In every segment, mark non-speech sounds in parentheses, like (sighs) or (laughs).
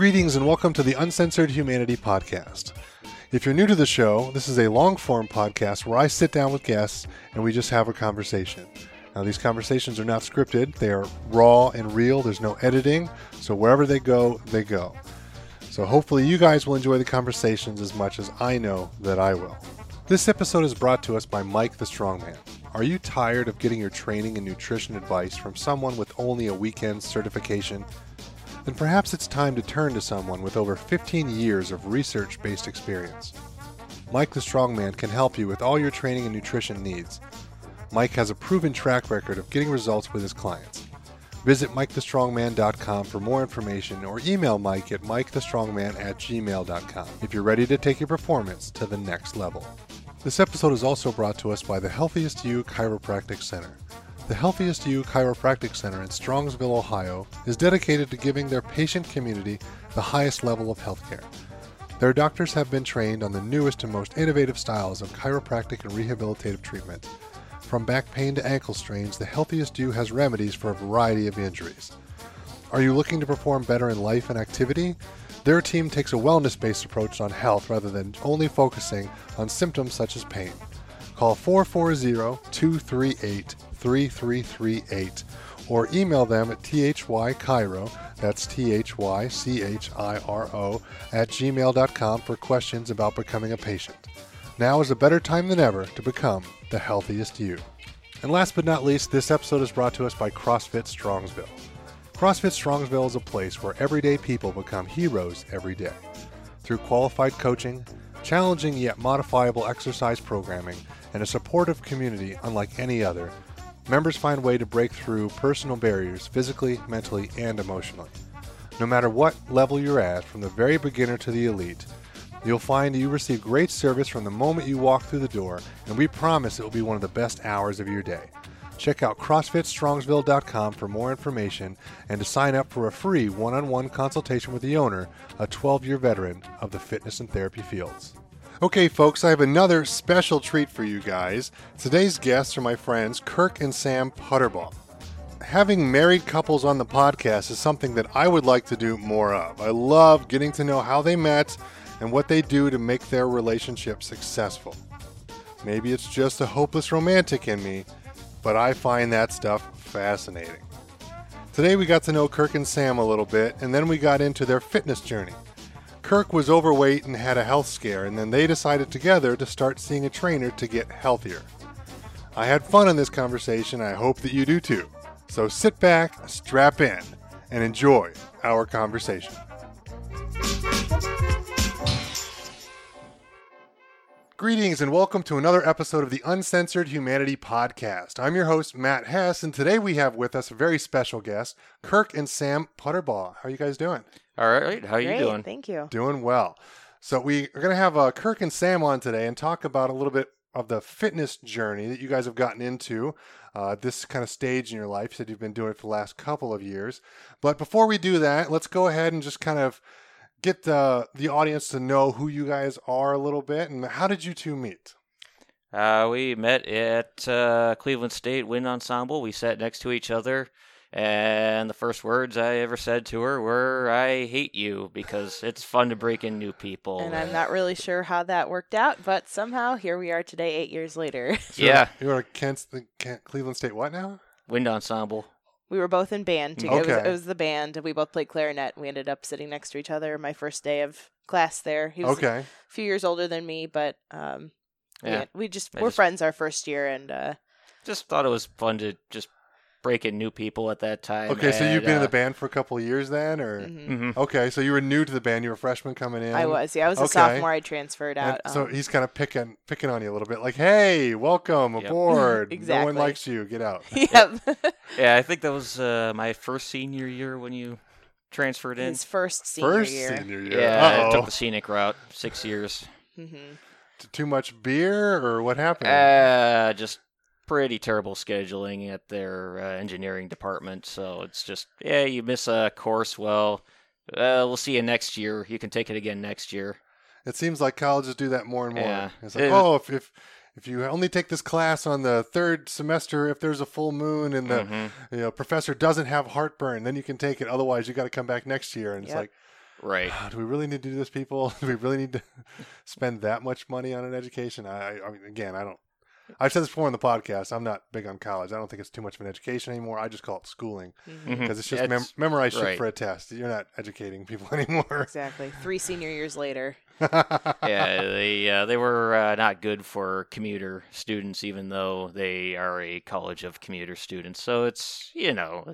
Greetings and welcome to the Uncensored Humanity Podcast. If you're new to the show, this is a long form podcast where I sit down with guests and we just have a conversation. Now, these conversations are not scripted, they are raw and real. There's no editing, so wherever they go, they go. So, hopefully, you guys will enjoy the conversations as much as I know that I will. This episode is brought to us by Mike the Strongman. Are you tired of getting your training and nutrition advice from someone with only a weekend certification? Then perhaps it's time to turn to someone with over 15 years of research based experience. Mike the Strongman can help you with all your training and nutrition needs. Mike has a proven track record of getting results with his clients. Visit MikeTheStrongman.com for more information or email Mike at MikeTheStrongman at gmail.com if you're ready to take your performance to the next level. This episode is also brought to us by the Healthiest You Chiropractic Center. The Healthiest You Chiropractic Center in Strongsville, Ohio is dedicated to giving their patient community the highest level of healthcare. Their doctors have been trained on the newest and most innovative styles of chiropractic and rehabilitative treatment. From back pain to ankle strains, the Healthiest You has remedies for a variety of injuries. Are you looking to perform better in life and activity? Their team takes a wellness based approach on health rather than only focusing on symptoms such as pain. Call 440 238 3338 or email them at thychiro, that's T H Y C H I R O, at gmail.com for questions about becoming a patient. Now is a better time than ever to become the healthiest you. And last but not least, this episode is brought to us by CrossFit Strongsville. CrossFit Strongsville is a place where everyday people become heroes every day. Through qualified coaching, challenging yet modifiable exercise programming, and a supportive community unlike any other, members find a way to break through personal barriers physically, mentally, and emotionally. No matter what level you're at, from the very beginner to the elite, you'll find you receive great service from the moment you walk through the door, and we promise it will be one of the best hours of your day. Check out CrossFitStrongsville.com for more information and to sign up for a free one on one consultation with the owner, a 12 year veteran of the fitness and therapy fields. Okay, folks, I have another special treat for you guys. Today's guests are my friends Kirk and Sam Putterbaugh. Having married couples on the podcast is something that I would like to do more of. I love getting to know how they met and what they do to make their relationship successful. Maybe it's just a hopeless romantic in me, but I find that stuff fascinating. Today we got to know Kirk and Sam a little bit, and then we got into their fitness journey. Kirk was overweight and had a health scare, and then they decided together to start seeing a trainer to get healthier. I had fun in this conversation. I hope that you do too. So sit back, strap in, and enjoy our conversation. Greetings and welcome to another episode of the Uncensored Humanity Podcast. I'm your host, Matt Hess, and today we have with us a very special guest, Kirk and Sam Putterbaugh. How are you guys doing? All right, how are you Great, doing? Thank you. Doing well. So we are going to have uh, Kirk and Sam on today and talk about a little bit of the fitness journey that you guys have gotten into uh, this kind of stage in your life. You said you've been doing it for the last couple of years. But before we do that, let's go ahead and just kind of get the the audience to know who you guys are a little bit and how did you two meet? Uh, we met at uh, Cleveland State Wind Ensemble. We sat next to each other, and the first words I ever said to her were, "I hate you," because (laughs) it's fun to break in new people. And I'm not really sure how that worked out, but somehow here we are today, eight years later. So Yeah. You're a Kent, the Kent, Cleveland State what now? Wind Ensemble. We were both in band together. It, was, it was the band, and we both played clarinet. We ended up sitting next to each other my first day of class there. He was Okay. a few years older than me, but um, Yeah. we, we just I we're just- friends our first year, and uh, Just thought it was fun to just break in new people at that time. Okay, so you've and, been in the uh, band for a couple of years then or mhm. mhm. Okay, so you were new to the band. You were a freshman coming in. I was. Yeah, I was a Okay. sophomore. I transferred And out. so um, he's kind of picking picking on you a little bit, like, "Hey, welcome Yep. aboard. (laughs) No one likes you. Get out." (laughs) yep. (laughs) Yeah, I think that was uh, my first senior year when you transferred in. His first senior First year. senior year. Yeah, I Uh-oh. took the scenic route. Six years. hmm Too much beer, or what happened? Uh, just pretty terrible scheduling at their uh, engineering department. So it's just, yeah, you miss a course. Well, uh, we'll see you next year. You can take it again next year. it seems like colleges do that more and more. Yeah. It's like, It- oh, if, if if you only take this class on the third semester, if there's a full moon and the Mhm. you know professor doesn't have heartburn, then you can take it. Otherwise, you got to come back next year. And it's like, Right. do we really need to do this, people? (laughs) Do we really need to (laughs) spend that much money on an education? I, I, I mean, again, I don't. I've said this before on the podcast. I'm not big on college. I don't think it's too much of an education anymore. I just call it schooling Mhm. Mhm. because it's just Yeah, mem- memorize shit right. for a test. You're not educating people (laughs) anymore. Exactly. Three senior years later. (laughs) yeah, they uh, they were uh, not good for commuter students, even though they are a college of commuter students. So it's you know,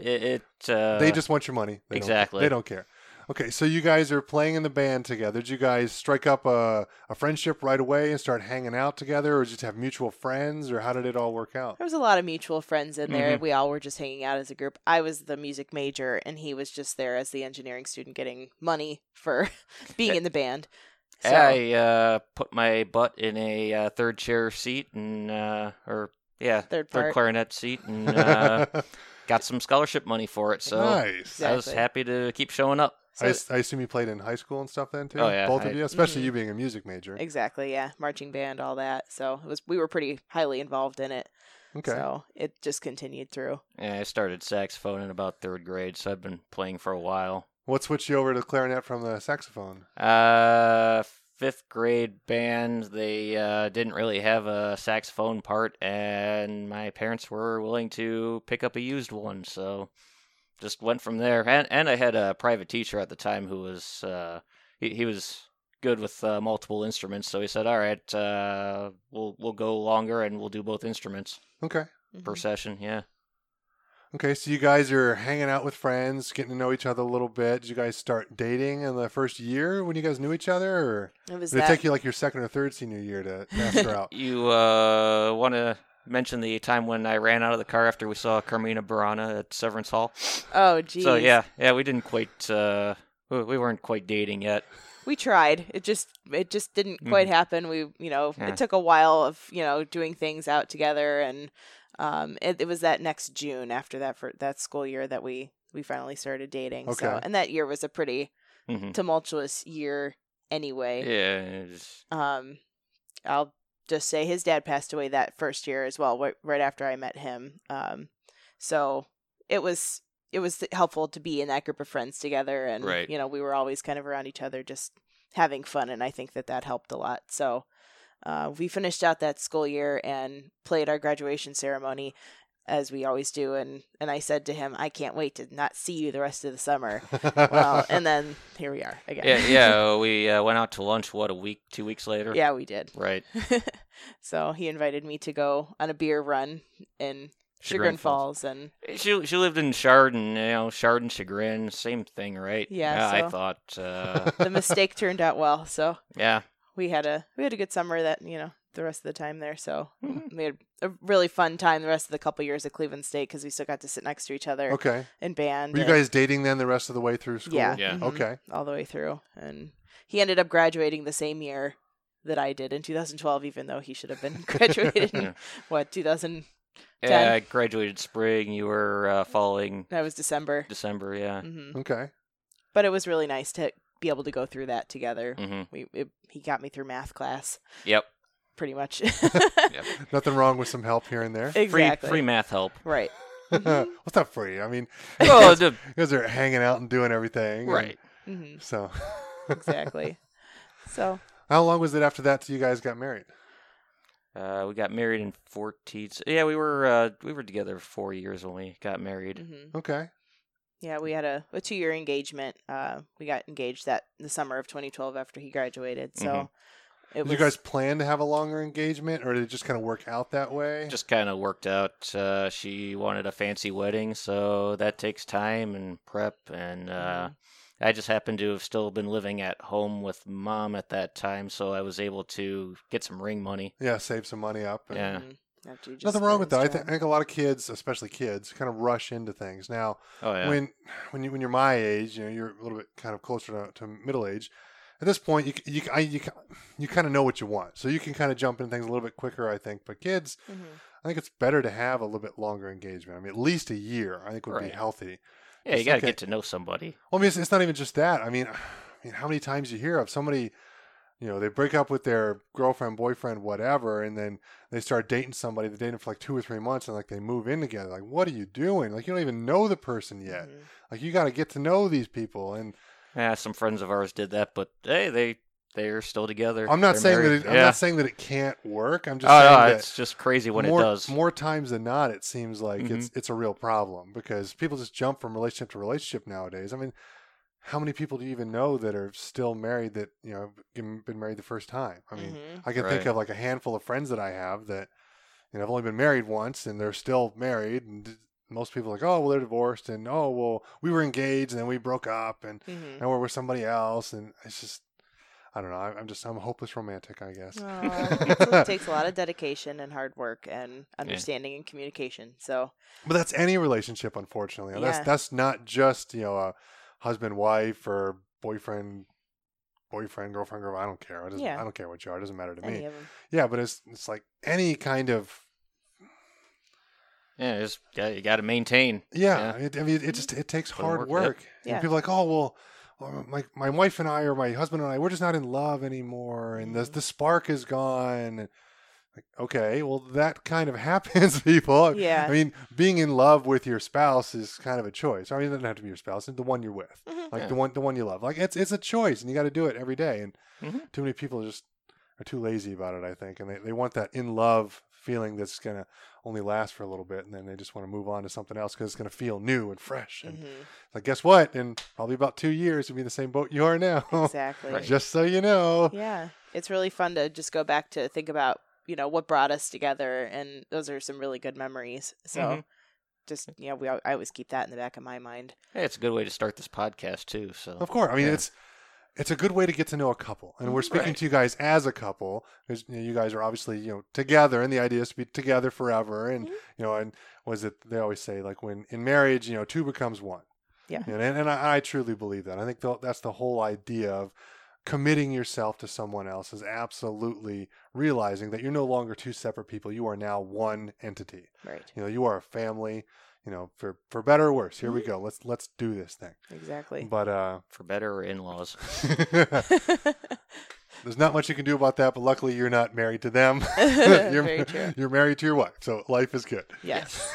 it. it uh, they just want your money. They don't- exactly. they don't care. Okay, so you guys are playing in the band together. Did you guys strike up a, a friendship right away and start hanging out together, or just have mutual friends, or how did it all work out? There was a lot of mutual friends in there. Mhm. We all were just hanging out as a group. I was the music major, and he was just there as the engineering student getting money for (laughs) being in the band. (laughs) So, I uh, put my butt in a uh, third chair seat and uh, or yeah, Third part. clarinet seat and uh, (laughs) got some scholarship money for it. So nice. I was happy to keep showing up. So I, s- I assume you played in high school and stuff then too. Oh, yeah, both I- of you, especially Mhm. you being a music major. exactly, yeah, marching band, all that. So it was. We were pretty highly involved in it. Okay. So it just continued through. Yeah, I started saxophone in about third grade, so I've been playing for a while. What switched you over to clarinet from the saxophone? Uh, fifth grade band, they uh, didn't really have a saxophone part, and my parents were willing to pick up a used one, so just went from there. And and I had a private teacher at the time who was uh, he he was good with uh, multiple instruments, so he said, "All right, uh, we'll we'll go longer and we'll do both instruments Okay. per Mhm. session." Yeah. Okay, so you guys are hanging out with friends, getting to know each other a little bit. Did you guys start dating in the first year when you guys knew each other, or It was did it take you like your second or third senior year to master (laughs) out? You uh, want to mention the time when I ran out of the car after we saw Carmina Burana at Severance Hall? oh, geez. So yeah, yeah, we didn't quite. Uh, we we weren't quite dating yet. we tried. It just it just didn't quite happen. We you know Yeah. it took a while of you know doing things out together, and um it, it was that next June after that for that school year that we we finally started dating. Okay. So and that year was a pretty hmm tumultuous year anyway. Yeah, Um, I'll just say his dad passed away that first year as well, right, right after I met him. Um, so it was it was helpful to be in that group of friends together, and Right. you know we were always kind of around each other, just having fun, and I think that that helped a lot. So uh, we finished out that school year and played our graduation ceremony. As we always do, and and I said to him, "I can't wait to not see you the rest of the summer." (laughs) well, and then here we are again. yeah, yeah. (laughs) We uh, went out to lunch. What a week, two weeks later. yeah, we did. Right. (laughs) so he invited me to go on a beer run in Chagrin, Chagrin Falls. Falls. and She she lived in Chardon, you know, Chardon Chagrin, same thing, right? Yeah, I so- thought. Uh, the mistake turned out well. So yeah. we had a we had a good summer that you know the rest of the time there. So Mhm. we had a really fun time the rest of the couple years at Cleveland State because we still got to sit next to each other okay. in band. Were you and- guys dating then the rest of the way through school? Yeah. Yeah. mhm, Okay. all the way through, and he ended up graduating the same year that I did in 2012, even though he should have been (laughs) graduated in what 2000. Yeah, I graduated spring. You were uh, following That was December. December, yeah. hmm Okay. but it was really nice to be able to go through that together. hmm We it, he got me through math class Yep. Pretty much. (laughs) Yep. Nothing wrong with some help here and there. exactly. Free free math help. Right. well, it's not free. I mean, (laughs) well, the, you guys are hanging out and doing everything. and right. hmm So, (laughs) Exactly. so how long was it after that till you guys got married? Uh, we got married in fourteen. so- Yeah, we were uh, we wwere together for four years when we got married. mhm. Okay. yeah, we had a, a two year engagement. Uh, we got engaged that the summer of 2012 after he graduated. So Mhm. it Did was you guys plan to have a longer engagement, or did it just kind of work out that way? Just kind of worked out. Uh, she wanted a fancy wedding, so that takes time and prep. And uh, Mhm. I just happened to have still been living at home with mom at that time, so I was able to get some ring money. yeah, save some money up. and- Yeah. Mhm. Just Nothing wrong with that. I, th- I think a lot of kids, especially kids, kind of rush into things. Now, Oh yeah. when when you when you're my age, you know, you're a little bit kind of closer to, to middle age. At this point, you you I, you, you kind of know what you want, so you can kind of jump into things a little bit quicker. I think, but kids, Mhm. I think it's better to have a little bit longer engagement. I mean, at least a year. I think would be healthy. yeah, you got to okay. get to know somebody. Well, I mean, it's, it's not even just that. I mean, (sighs) I mean, how many times you hear of somebody, you know, they break up with their girlfriend, boyfriend, whatever, and then they start dating somebody. They date them for like two or three months, and like they move in together. Like, what are you doing? Like, you don't even know the person yet. Mhm. Like, you got to get to know these people, and Yeah, some friends of ours did that, but hey, they they're still together. I'm not They're saying married. that it, I'm yeah. not saying that it can't work. I'm just oh, saying no, that it's just crazy when more, it does. More times than not, it seems like it's Mm-hmm. it's a real problem because people just jump from relationship to relationship nowadays. I mean, how many people do you even know that are still married that you know been married the first time? I mean, Mhm. I can think of like a handful of friends that I have that you know have only been married once and they're still married and. D- Most people are like, oh, well, they're divorced, and oh, well, we were engaged, and then we broke up, and Mhm. now we're with somebody else, and it's just, I don't know. I- I'm just, I'm a hopeless romantic, I guess. Aw, (laughs) it takes a lot of dedication and hard work and understanding and communication. So But that's any relationship, unfortunately. That's Yeah. that's not just you know a husband wife or boyfriend boyfriend girlfriend girl. I don't care. It doesn't, Yeah. I don't care what you are. It doesn't matter to any me. of them. Yeah, but it's it's like any kind of yeah, just got, you got to maintain. yeah. It, I mean, it just it takes Put hard work, work. yep. And Yeah. people are like, oh well. well, My my wife and I, or my husband and I, we're just not in love anymore, and the the spark is gone. Like, okay, well, that kind of (laughs) happens, people. Yeah. I mean, being in love with your spouse is kind of a choice. I mean, it doesn't have to be your spouse; it's the one you're with, Mhm. like Yeah. the one the one you love. Like it's it's a choice, and you got to do it every day. And Mhm. too many people just are too lazy about it. I think, and they, they want that in love feeling that's gonna only last for a little bit, and then they just want to move on to something else because it's gonna feel new and fresh. And Mhm. like, guess what? In probably about two years, you'll be in the same boat you are now. Exactly. Right. just so you know. Yeah, it's really fun to just go back to think about you know what brought us together, and those are some really good memories. So. Mhm. Just you know, we I always keep that in the back of my mind. Hey, it's a good way to start this podcast too. So Of course. I mean, Yeah. it's it's a good way to get to know a couple, and we're speaking Right. to you guys as a couple because you, know, you guys are obviously you know together, and the idea is to be together forever. And Mhm. you know, and was it they always say like when in marriage, you know, two becomes one. Yeah. And and, and I, I truly believe that. I think tho- that's the whole idea of committing yourself to someone else is absolutely realizing that you're no longer two separate people. You are now one entity. Right. You know, you are a family. You know, for for better or worse. Here Mm-hmm. we go. Let's let's do this thing. Exactly. But uh for better or in-laws. (laughs) (laughs) There's not much you can do about that, but luckily you're not married to them. (laughs) you're, Very true. You're married to your wife, so life is good. yes.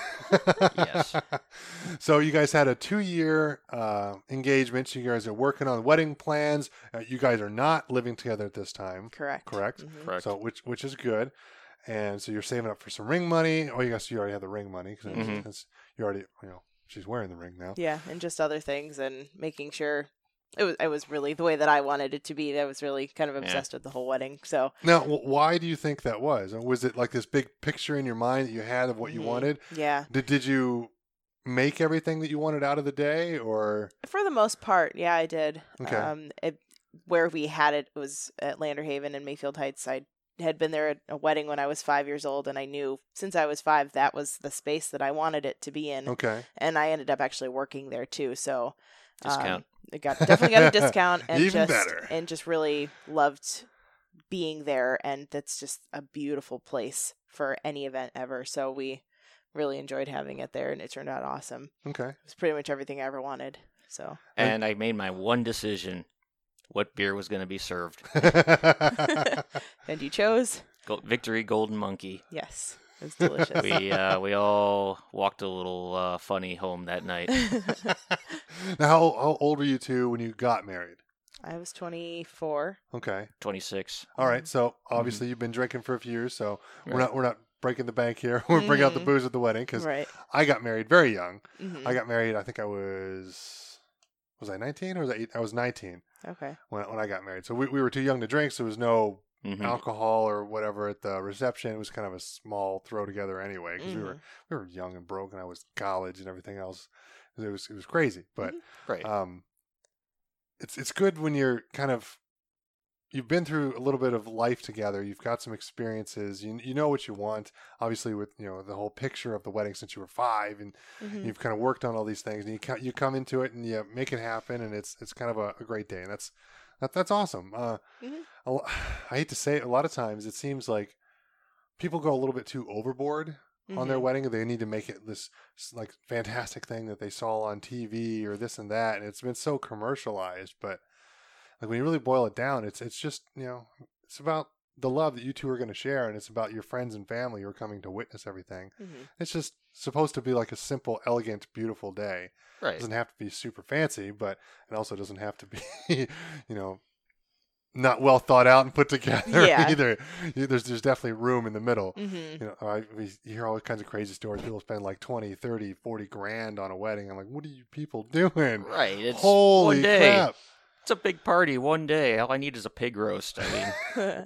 Yes. so you guys had a two-year uh, engagement. So you guys are working on wedding plans. Uh, you guys are not living together at this time, Correct. correct? Mhm. Correct. So which which is good. And so you're saving up for some ring money. Oh, you guys, you already have the ring money because Mhm. You already, you know, she's wearing the ring now. Yeah, and just other things, and making sure it was. It was really the way that I wanted it to be. I was really kind of Yeah. obsessed with the whole wedding. So Now, why do you think that was? Was it like this big picture in your mind that you had of what you Mhm. wanted? yeah, Did did you make everything that you wanted out of the day, or for the most part, yeah, I did. Okay. Um, it, where we had it was at Landerhaven in Mayfield Heights. I had been there at a wedding when I was five years old, and I knew since I was five that was the space that I wanted it to be in. okay? And I ended up actually working there too. So um, Discount. I got definitely got a discount, (laughs) and Even just better. and just really loved being there. And that's just a beautiful place for any event ever. So we really enjoyed having it there, and it turned out awesome. Okay. It was pretty much everything I ever wanted. So and I made my one decision: what beer was going to be served. (laughs) (laughs) and you chose Go- Victory Golden Monkey. yes, it was delicious. We uh, we all walked a little uh, funny home that night. (laughs) now, how, how old were you two when you got married? I was twenty four. Okay. Twenty six. All right. So obviously you've been drinking for a few years, so we're not we're not breaking the bank here. we're bringing out the Mhm. booze at the wedding because Right. I got married very young. hmm I got married. I think I was was I 19 or was I eight? I was 19 okay. when when I got married. So we, we were too young to drink. So there was no Mhm. alcohol or whatever at the reception. It was kind of a small throw together anyway because we were Mhm. we were young and broke, and I was college and everything else. It was it was crazy, but Right. um, it's it's good when you're kind of you've been through a little bit of life together. You've got some experiences. You you know what you want. Obviously, with you know the whole picture of the wedding since you were five, and Mhm. you've kind of worked on all these things, and you you come into it and you make it happen, and it's it's kind of a, a great day, and that's that, that's awesome. Uh, Mhm. a (sighs) I hate to say it, a lot of times it seems like people go a little bit too overboard on their Mhm. wedding. They need to make it this like fantastic thing that they saw on TV or this and that, and it's been so commercialized. But like when you really boil it down, it's it's just you know it's about the love that you two are going to share, and it's about your friends and family who are coming to witness everything. Mhm. It's just supposed to be like a simple, elegant, beautiful day. Right. It doesn't have to be super fancy, but it also doesn't have to be, (laughs) you know, not well thought out and put together Yeah. (laughs) either. There's there's definitely room in the middle. Mhm. You know, I, we hear all kinds of crazy stories. People spend like 20, 30, 40 grand on a wedding. I'm like, what are you people (laughs) doing? Right. It's Holy one day. crap. It's a big party one day. All I need is a pig roast. I mean, (laughs) A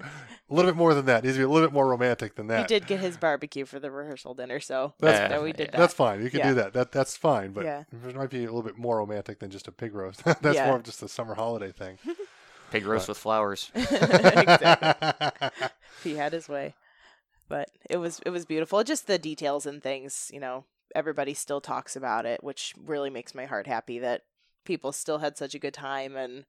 little bit more than that. It needs to be a little bit more romantic than that. he did get his barbecue for the rehearsal dinner, so That's- yeah, we did that. That's fine. You can Yeah. do that. That that's fine. But Yeah. it might be a little bit more romantic than just a pig roast. (laughs) that's Yeah. more of just a summer holiday thing. (laughs) pig roast with flowers. exactly. he had his way but it was it was beautiful just the details and things you know everybody still talks about it which really makes my heart happy that people still had such a good time and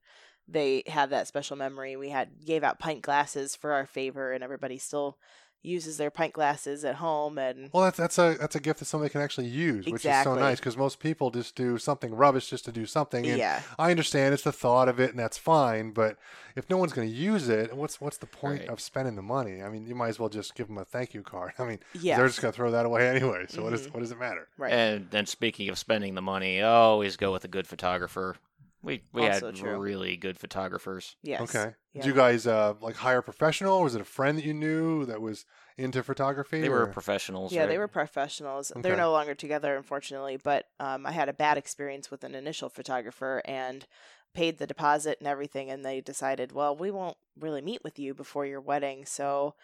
they have that special memory. We had gave out pint glasses for our favor and everybody still uses their pint glasses at home and Well, that's that's a that's a gift that somebody can actually use, which is so nice because most people just do something rubbish just to do something. And yeah I understand it's the thought of it, and that's fine. But if no one's going to use it, what's what's the point Right. of spending the money? I mean, you might as well just give them a thank you card. (laughs) I mean, yeah they're just going to throw that away anyway. So what is Mhm. what does it matter? right And then speaking of spending the money, always go with a good photographer. We we Also had true. really good photographers. yes Okay. yeah. Did you guys uh, like hire a professional, or was it a friend that you knew that was into photography? They were professionals. Yeah, they were professionals. Okay. They're no longer together, unfortunately. But um, I had a bad experience with an initial photographer and paid the deposit and everything, and they decided, well, we won't really meet with you before your wedding, so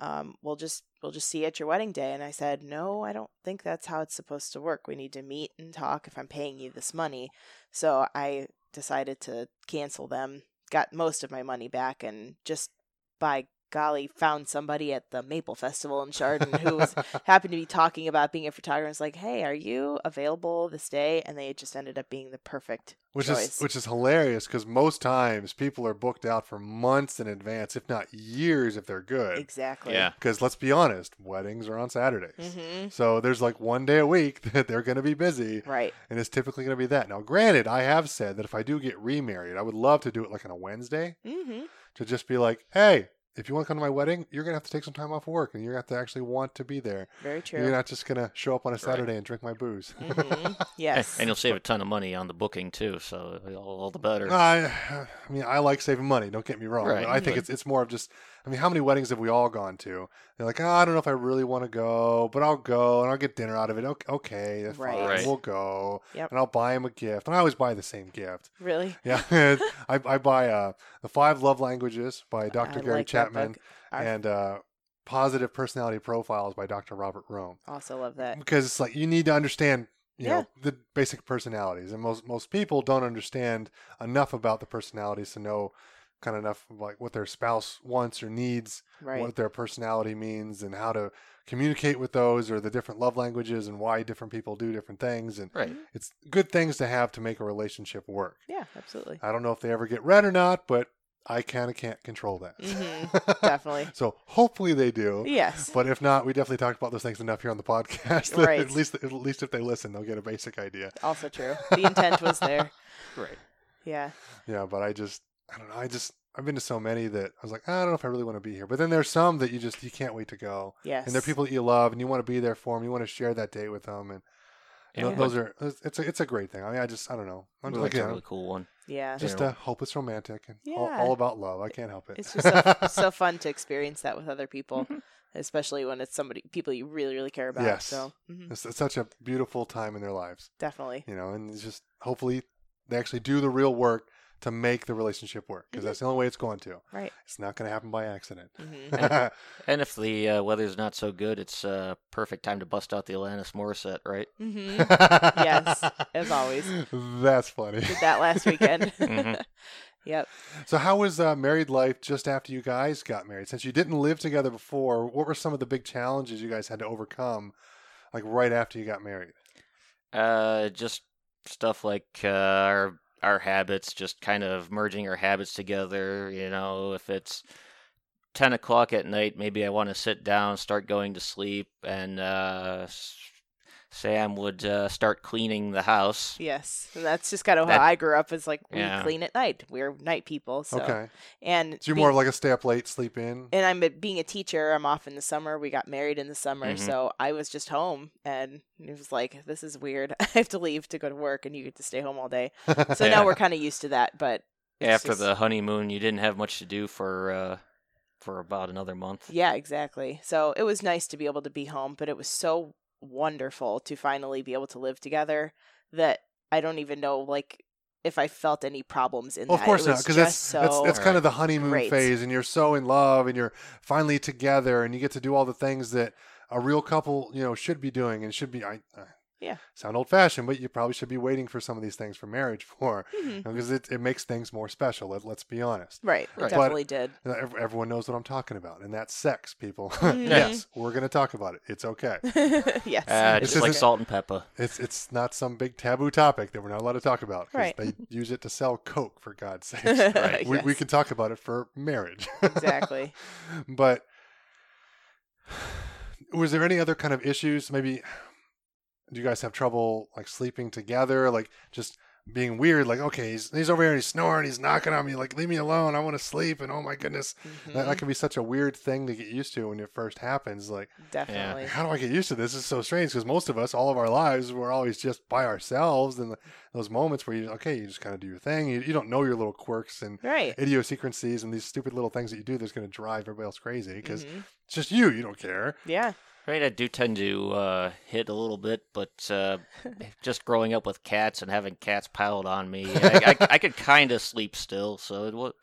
um, we'll just we'll just see you at your wedding day. And I said, no, I don't think that's how it's supposed to work. We need to meet and talk if I'm paying you this money. So I decided to cancel them. Got most of my money back, and just by golly, found somebody at the Maple Festival in Chardon who was (laughs) happened to be talking about being a photographer. And was like, hey, are you available this day? And they just ended up being the perfect which choice. is which is hilarious because most times people are booked out for months in advance, if not years, if they're good. exactly. Yeah. Because let's be honest, weddings are on Saturdays. hmm So there's like one day a week (laughs) that they're going to be busy, Right. and it's typically going to be that. Now, granted, I have said that if I do get remarried, I would love to do it like on a Wednesday hmm to just be like, hey, if you want to come to my wedding, you're going to have to take some time off work, and you're going to have to actually want to be there. Very true. You're not just going to show up on a Saturday and drink my booze. hmm (laughs) Yes. And you'll save a ton of money on the booking too, so all, all the better. I, I mean, I like saving money. Don't get me wrong. Right, But I think but- it's it's more of just. I mean, how many weddings have we all gone to? They're like, oh, I don't know if I really want to go, but I'll go and I'll get dinner out of it. Okay, okay that's Right. fine. Right. We'll go, Yep. and I'll buy him a gift. And I always buy the same gift. really? (laughs) Yeah, I, I buy uh, the Five Love Languages by Dr. I Gary like Chapman and uh, Positive Personality Profiles by Dr. Robert Rohm also love that. because it's like you need to understand you Yeah. know the basic personalities and most most people don't understand enough about the personalities to know kind of enough of like what their spouse wants or needs Right. what their personality means and how to communicate with those or the different love languages and why different people do different things and Right. it's good things to have to make a relationship work Yeah, absolutely. i don't know if they ever get read or not but i kind of can't control that Mhm. (laughs) Definitely. so hopefully they do Yes. but if not, we definitely talked about those things enough here on the podcast. (laughs) that Right. at least, at least if they listen, they'll get a basic idea. Also true. The intent was there. (laughs) Right. Yeah. Yeah, but I just, I don't know. I just, I've been to so many that I was like, I don't know if I really want to be here. But then there's some that you just, you can't wait to go, Yes. and they're people that you love, and you want to be there for them. You want to share that day with them, and Yeah. tho- those are, it's a, it's a great thing. I mean, I just, I don't know. I'm Well, like, that's a really cool one. Yeah. just Yeah. a hopeless romantic and all, Yeah. all about love. I can't help it. It's just so, (laughs) so fun to experience that with other people, Mm-hmm. (laughs) especially when it's somebody people you really really care about. Yes. So mhm, It's, it's such a beautiful time in their lives, definitely. you know, and it's just hopefully they actually do the real work to make the relationship work because that's the only way it's going to. Right. It's not going to happen by accident. (laughs) hmm And if the uh, weather's not so good, it's uh, perfect time to bust out the Alanis Morissette, right? hmm (laughs) Yes, as always. That's funny. Did that last weekend. (laughs) Mhm. yep. So, how was uh, married life just after you guys got married? Since you didn't live together before, what were some of the big challenges you guys had to overcome, like right after you got married? Uh, just stuff like uh, our our habits, just kind of merging our habits together. You know, if it's ten o'clock at night, maybe I want to sit down, start going to sleep, and uh, Sam would uh, start cleaning the house. Yes, and that's just kind of That- how I grew up. Is like we Yeah. clean at night. We're night people. So Okay. and So you're being- more of like a stay up late, sleep in. and I'm a, being a teacher. I'm off in the summer. We got married in the summer, Mhm. so I was just home, and it was like, this is weird. (laughs) I have to leave to go to work, and you get to stay home all day. (laughs) So Yeah. now we're kind of used to that. But After just- the honeymoon, you didn't have much to do for uh, for about another month. yeah, exactly. So it was nice to be able to be home, but it was so wonderful to finally be able to live together that I don't even know like if I felt any problems in Well, of course not, because that's so that's that's kind of the honeymoon great. phase, and you're so in love, and you're finally together, and you get to do all the things that a real couple, you know, should be doing, and should be. I, I Yeah. sound old fashioned, but you probably should be waiting for some of these things for marriage (laughs) for, Mhm. because it it makes things more special. Let, let's be honest. right. Right. It But- definitely did. Everyone knows what I'm talking about, and that's sex, people. (laughs) Mhm. yes, we're going to talk about it. It's okay. (laughs) yes. Uh, It's just like salt and pepper. It's it's not some big taboo topic that we're not allowed to talk about. 'cause Right. They use it to sell coke, for God's sake. Right. we, we can talk about it for marriage. exactly. but (sighs) was there any other kind of issues? Maybe do you guys have trouble like sleeping together? Like just being weird, like, okay, he's, he's over here he's snoring, he's knocking on me, like, leave me alone, I want to sleep. And oh my goodness, that, Mhm. that can be such a weird thing to get used to when it first happens. Like, Definitely. how do I get used to this? It's so strange because most of us, all of our lives, we're always just by ourselves. And those moments where you, okay, you just kind of do your thing. You, you don't know your little quirks and Right. idiosyncrasies and these stupid little things that you do that's going to drive everybody else crazy because Mhm. it's just you. You don't care. Yeah. Right, I do tend to uh, hit a little bit, but uh, (laughs) just growing up with cats and having cats piled on me, (laughs) I, I, I could kind of sleep still. So it was,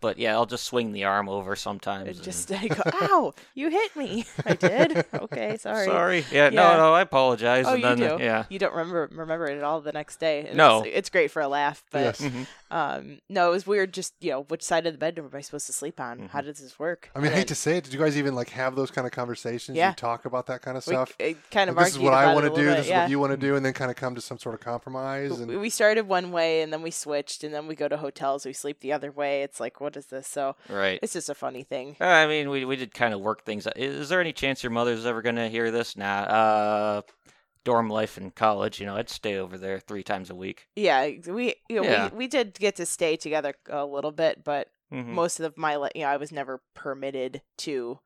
but yeah, I'll just swing the arm over sometimes. It and- just I (laughs) go, ow, you hit me. I did. Okay, (laughs) sorry. sorry. Yeah, Yeah. no, no, I apologize. Oh, and you then, do. Yeah. You don't remember remember it at all the next day. and No. it's, it's great for a laugh, but Yes. Mhm. um, no, it was weird. Just you know, which side of the bed am I supposed to sleep on? Mm-hmm. How does this work? I mean, I hate to say it. Did you guys even like have those kind of conversations? Yeah. You talk about that kind of we, stuff. it kind of Like, this is what I want to do. little This bit, is what you want to do, and then kind of come to some sort of compromise. And we started one way and then we switched and then we go to hotels we sleep the other way it's like what is this so Right. it's just a funny thing I mean, we we did kind of work things. out. Is there any chance your mother's ever gonna hear this? Nah. Uh, dorm life in college. You know, I'd stay over there three times a week. yeah we you know, Yeah. we, we did get to stay together a little bit but Mhm. most of my li- you know i was never permitted to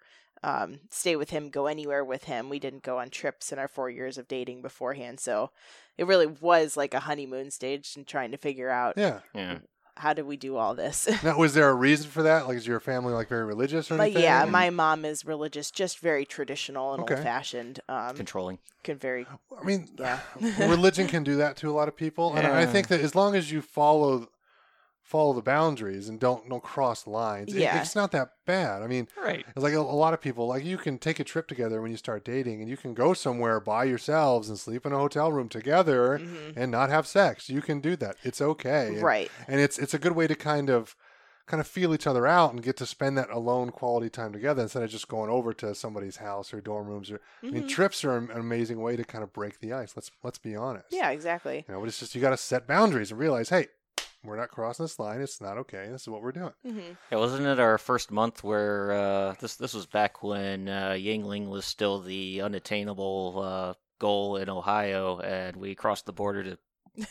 um, stay with him go anywhere with him we didn't go on trips in our four years of dating beforehand so it really was like a honeymoon stage and trying to figure out yeah. Yeah. How did we do all this (laughs) Now, was there a reason for that? Like, is your family like very religious or But anything? yeah, And- my mom is religious, just very traditional and Okay. old fashioned. Um, Controlling. can very I mean, Yeah. (laughs) religion can do that to a lot of people, and I think that as long as you follow follow the boundaries and don't don't cross lines, it- Yeah. it's not that bad. I mean, Right. it's like a, a lot of people like you can take a trip together when you start dating, and you can go somewhere by yourselves and sleep in a hotel room together Mhm. and not have sex. You can do that. It's okay. And- right. and it's it's a good way to kind of kind of feel each other out and get to spend that alone quality time together instead of just going over to somebody's house or dorm rooms or I mean Mhm. trips are an amazing way to kind of break the ice let's let's be honest Yeah, exactly. you know but it's just you got to set boundaries and realize hey we're not crossing this line it's not okay this is what we're doing hmm Yeah, wasn't it our first month where uh, this this was back when uh, Yuengling was still the unattainable uh, goal in Ohio, and we crossed the border to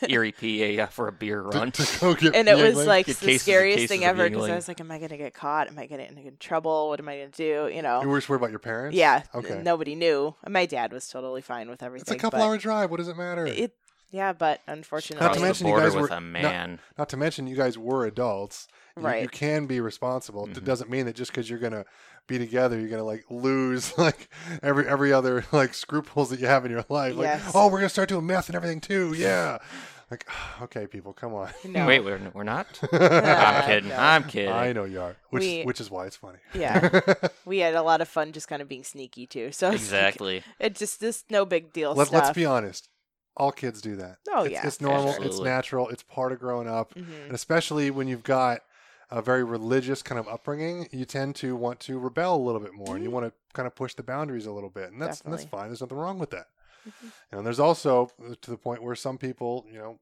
(laughs) Erie, PA, for a beer run. to, to get (laughs) And it was Yuengling. like Get the cases scariest cases thing ever because I was like, "Am I gonna get caught? Am I gonna get in trouble? What am I gonna do?" You know. you were just worried about your parents yeah. okay Nobody knew. My dad was totally fine with everything. it's a couple hour drive what does it matter It. Yeah, but unfortunately, Not to mention the you guys were- a man. Not to mention, you guys were adults. You, Right. You can be responsible. It Mhm. doesn't mean that just because you're gonna be together, you're gonna like lose (laughs) like every every other like scruples that you have in your life. Like, Yes. oh, we're gonna start doing meth and everything too. (laughs) Yeah. like, (sighs) okay, people, come on. no. Wait, we're, we're not? (laughs) I'm kidding. no. I'm kidding. I know you are, which We- which is why it's funny. Yeah. we had a lot of fun just kind of being sneaky too. So it's like- Exactly. it just this no big deal Let, stuff. let's be honest. All kids do that. Oh, it's, yeah. it's normal. It's natural. It's part of growing up. Mhm. and especially when you've got a very religious kind of upbringing, you tend to want to rebel a little bit more, and you Mhm. want to kind of push the boundaries a little bit, and that's and that's fine. There's nothing wrong with that. Mhm. And there's also uh, to the point where some people, you know,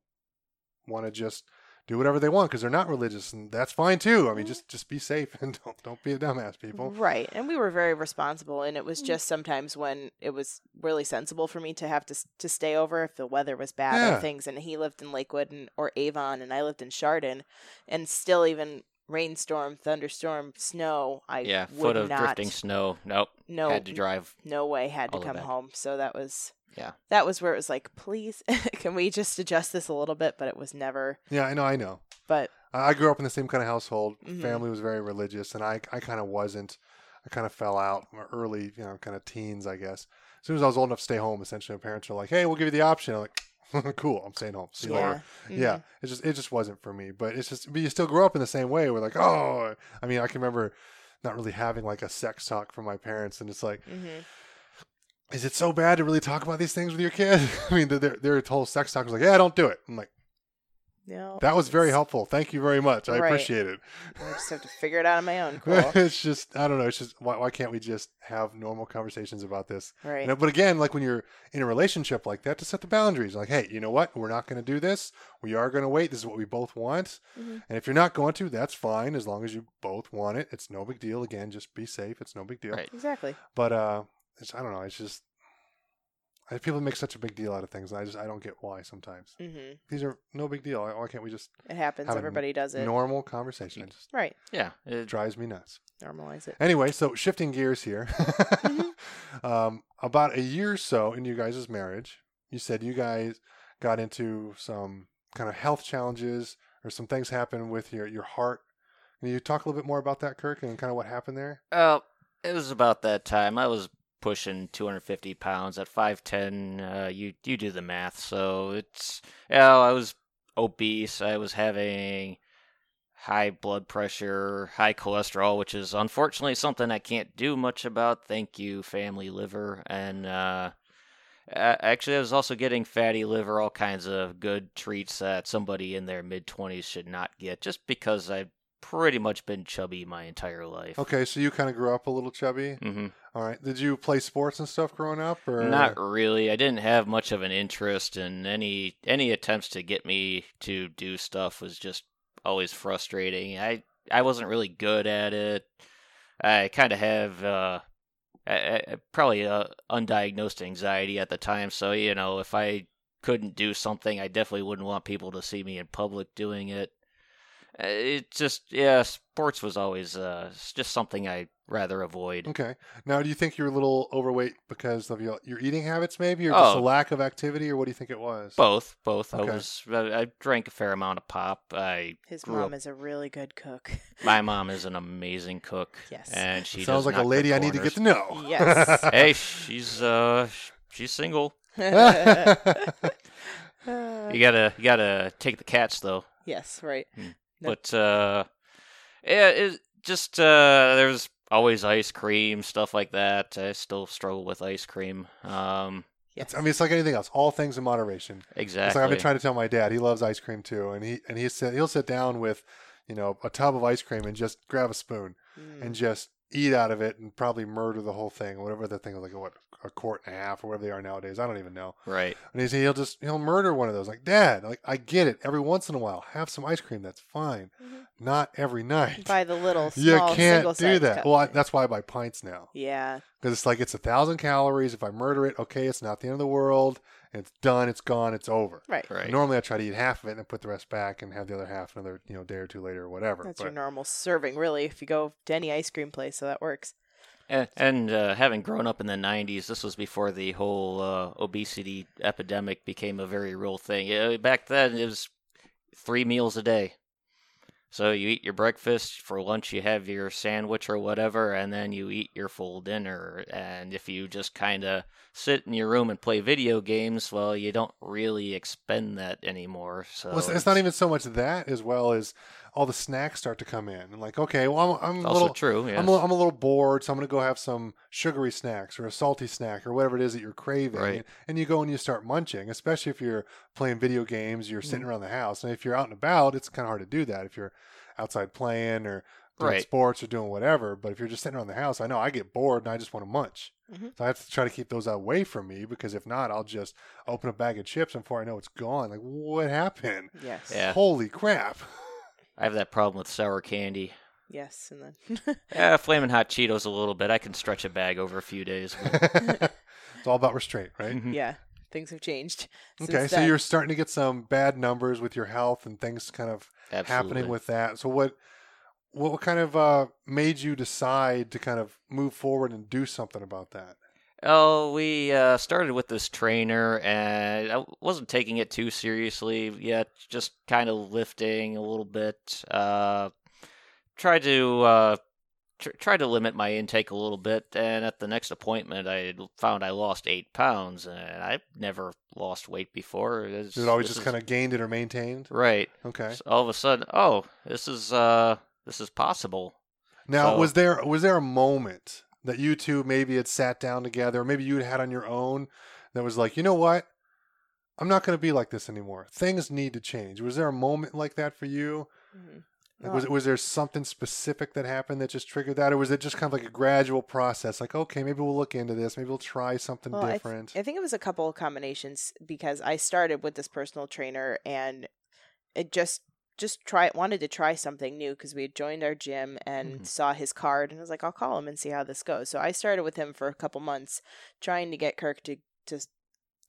want to just do whatever they want because they're not religious, and that's fine too. I mean, Mhm. just just be safe and (laughs) don't don't be a dumbass, people. Right. And we were very responsible and it was Mm. just sometimes when it was really sensible for me to have to to stay over if the weather was bad Yeah. or things and he lived in Lakewood and, or Avon and I lived in Chardon and still even rainstorm, thunderstorm, snow, I yeah, would foot of not drifting snow. Nope. no Had to drive. no way had to all the way come home. So that was Yeah. That was where it was like, please, (laughs) can we just adjust this a little bit? But it was never. Yeah, I know, I know. But I grew up in the same kind of household. Mhm. Family was very religious, and I I kind of wasn't. I kind of fell out early, you know, kind of teens, I guess. As soon as I was old enough to stay home, essentially, my parents were like, "Hey, we'll give you the option." I'm like, (laughs) "Cool, I'm staying home." See you later. yeah, Yeah, it just it just wasn't for me. But it's just but you still grow up in the same way. We're like, oh, I mean, I can remember not really having like a sex talk from my parents, and it's like, Mhm. Is it so bad to really talk about these things with your kid? (laughs) I mean, their their whole sex talk was like, yeah, don't do it. I'm like, No, that was very helpful. Thank you very much. I Right. appreciate it. I just have to figure it out on my own. (laughs) Cool. it's just I don't know. It's just why why can't we just have normal conversations about this? right. You know, but again, like when you're in a relationship like that, to set the boundaries. Like, hey, you know what? We're not going to do this. We are going to wait. This is what we both want. Mhm. And if you're not going to, that's fine as long as you both want it. It's no big deal. Again, just be safe. It's no big deal. Right. Exactly. But uh, it's, I don't know. It's just I, people make such a big deal out of things. I just I don't get why sometimes. hmm These are no big deal. Why- Why can't we just It happens. Have a Everybody does it. normal conversation? It just right. Yeah. It, drives me nuts. Normalize it. Anyway, so shifting gears here. Mhm. (laughs) um, about a year or so into you guys' marriage, you said you guys got into some kind of health challenges or some things happened with your, your heart. Can you talk a little bit more about that, Kirk, and kind of what happened there? Uh, it was about that time. I was pushing 250 pounds at 5'10. Uh, you you do the math. So it's yeah, I was obese. I was having high blood pressure, high cholesterol, which is unfortunately something I can't do much about. Thank you, family liver. And uh, actually, I was also getting fatty liver, all kinds of good treats that somebody in their mid 20s should not get, just because I've pretty much been chubby my entire life. Okay, so you kind of grew up a little chubby. hmm All right. Did you play sports and stuff growing up, or Not really. I didn't have much of an interest in any any attempts to get me to do stuff was just always frustrating. I I wasn't really good at it. I kind of have uh, I, I, probably uh, undiagnosed anxiety at the time, so you know if I couldn't do something, I definitely wouldn't want people to see me in public doing it. Uh, It just yeah, sports was always uh, it's just something I rather avoid. Okay. Now, do you think you're a little overweight because of your, your eating habits, maybe, or just a Oh. lack of activity, or what do you think it was? Both, both. Okay. I was. I, I drank a fair amount of pop. I His grew mom up- is a really good cook. (laughs) my mom is an amazing cook. Yes. and she Sounds like a lady I need to get to know. Yes. (laughs) Hey, she's uh, she's single. (laughs) You gotta, you gotta take the cats though. yes. Right. Nope. But uh, yeah, it just uh, there's always ice cream stuff like that. I still struggle with ice cream. Um, Yes. I mean, it's like anything else. All things in moderation. exactly. It's like I've been trying to tell my dad. He loves ice cream too, and he and he sit, he'll sit down with, you know, a tub of ice cream and just grab a spoon Mm. and just eat out of it and probably murder the whole thing, whatever the thing was like, what a quart and a half or whatever they are nowadays. I don't even know. right. And he's, he'll just he'll murder one of those. Like, Dad, like I get it. Every once in a while, have some ice cream. That's fine. Mhm. Not every night. Buy the little (laughs) you can't do that. Cup. Well, I, that's why I buy pints now yeah. because it's like it's a thousand calories. If I murder it, okay, it's not the end of the world. It's done. It's gone. It's over. Right. Right. Normally, I try to eat half of it and then put the rest back and have the other half another you know day or two later or whatever. That's but, your normal serving, really. If you go to any ice cream place, so that works. And, and uh, having grown up in the 90s, this was before the whole uh, obesity epidemic became a very real thing. Uh, back then, it was three meals a day. So you eat your breakfast, for lunch you have your sandwich or whatever, and then you eat your full dinner. And if you just kind of sit in your room and play video games, well, you don't really expend that anymore. So Well, it's, it's not even so much that as well as all the snacks start to come in and like okay, well I'm, I'm a little true. Yes. I'm, a, little- I'm a little bored, so I'm going to go have some sugary snacks or a salty snack or whatever it is that you're craving. Right. And you go and you start munching, especially if you're playing video games, you're sitting Mm-hmm. around the house. And if you're out and about, it's kind of hard to do that. If you're outside playing or doing Right. sports or doing whatever. But if you're just sitting around the house, I know I get bored and I just want to munch. Mhm. So I have to try to keep those away from me because if not, I'll just open a bag of chips and before I know it's gone. Like, what happened? Yes. Yeah. Holy crap! (laughs) I have that problem with sour candy. Yes, and then (laughs) Yeah, flaming hot Cheetos a little bit. I can stretch a bag over a few days. (laughs) but- it's all about restraint, right? Mhm. yeah, things have changed. since Okay, so then. you're starting to get some bad numbers with your health and things kind of Absolutely. happening with that. So what what, what kind of uh, made you decide to kind of move forward and do something about that? Oh, we uh, started with this trainer, and I wasn't taking it too seriously yet. Just kind of lifting a little bit. Uh, tried to uh, tr- try to limit my intake a little bit, and at the next appointment, I found I lost eight pounds, and I've never lost weight before. It's- it always just is- kind of gained it or maintained? right? Okay. So all of a sudden, oh, this is uh, this is possible. Now, So- was there was there a moment that you two maybe had sat down together, or maybe you had had on your own that was like, you know what? I'm not going to be like this anymore. Things need to change. Was there a moment like that for you? Mhm. Like, was was there something specific that happened that just triggered that, or was it just kind of like a gradual process? Like, okay, maybe we'll look into this. Maybe we'll try something Well, I th- different. I think it was a couple of combinations because I started with this personal trainer and it just just try wanted to try something new because we had joined our gym and Mhm. saw his card and I was like I'll call him and see how this goes. So I started with him for a couple months trying to get Kirk to just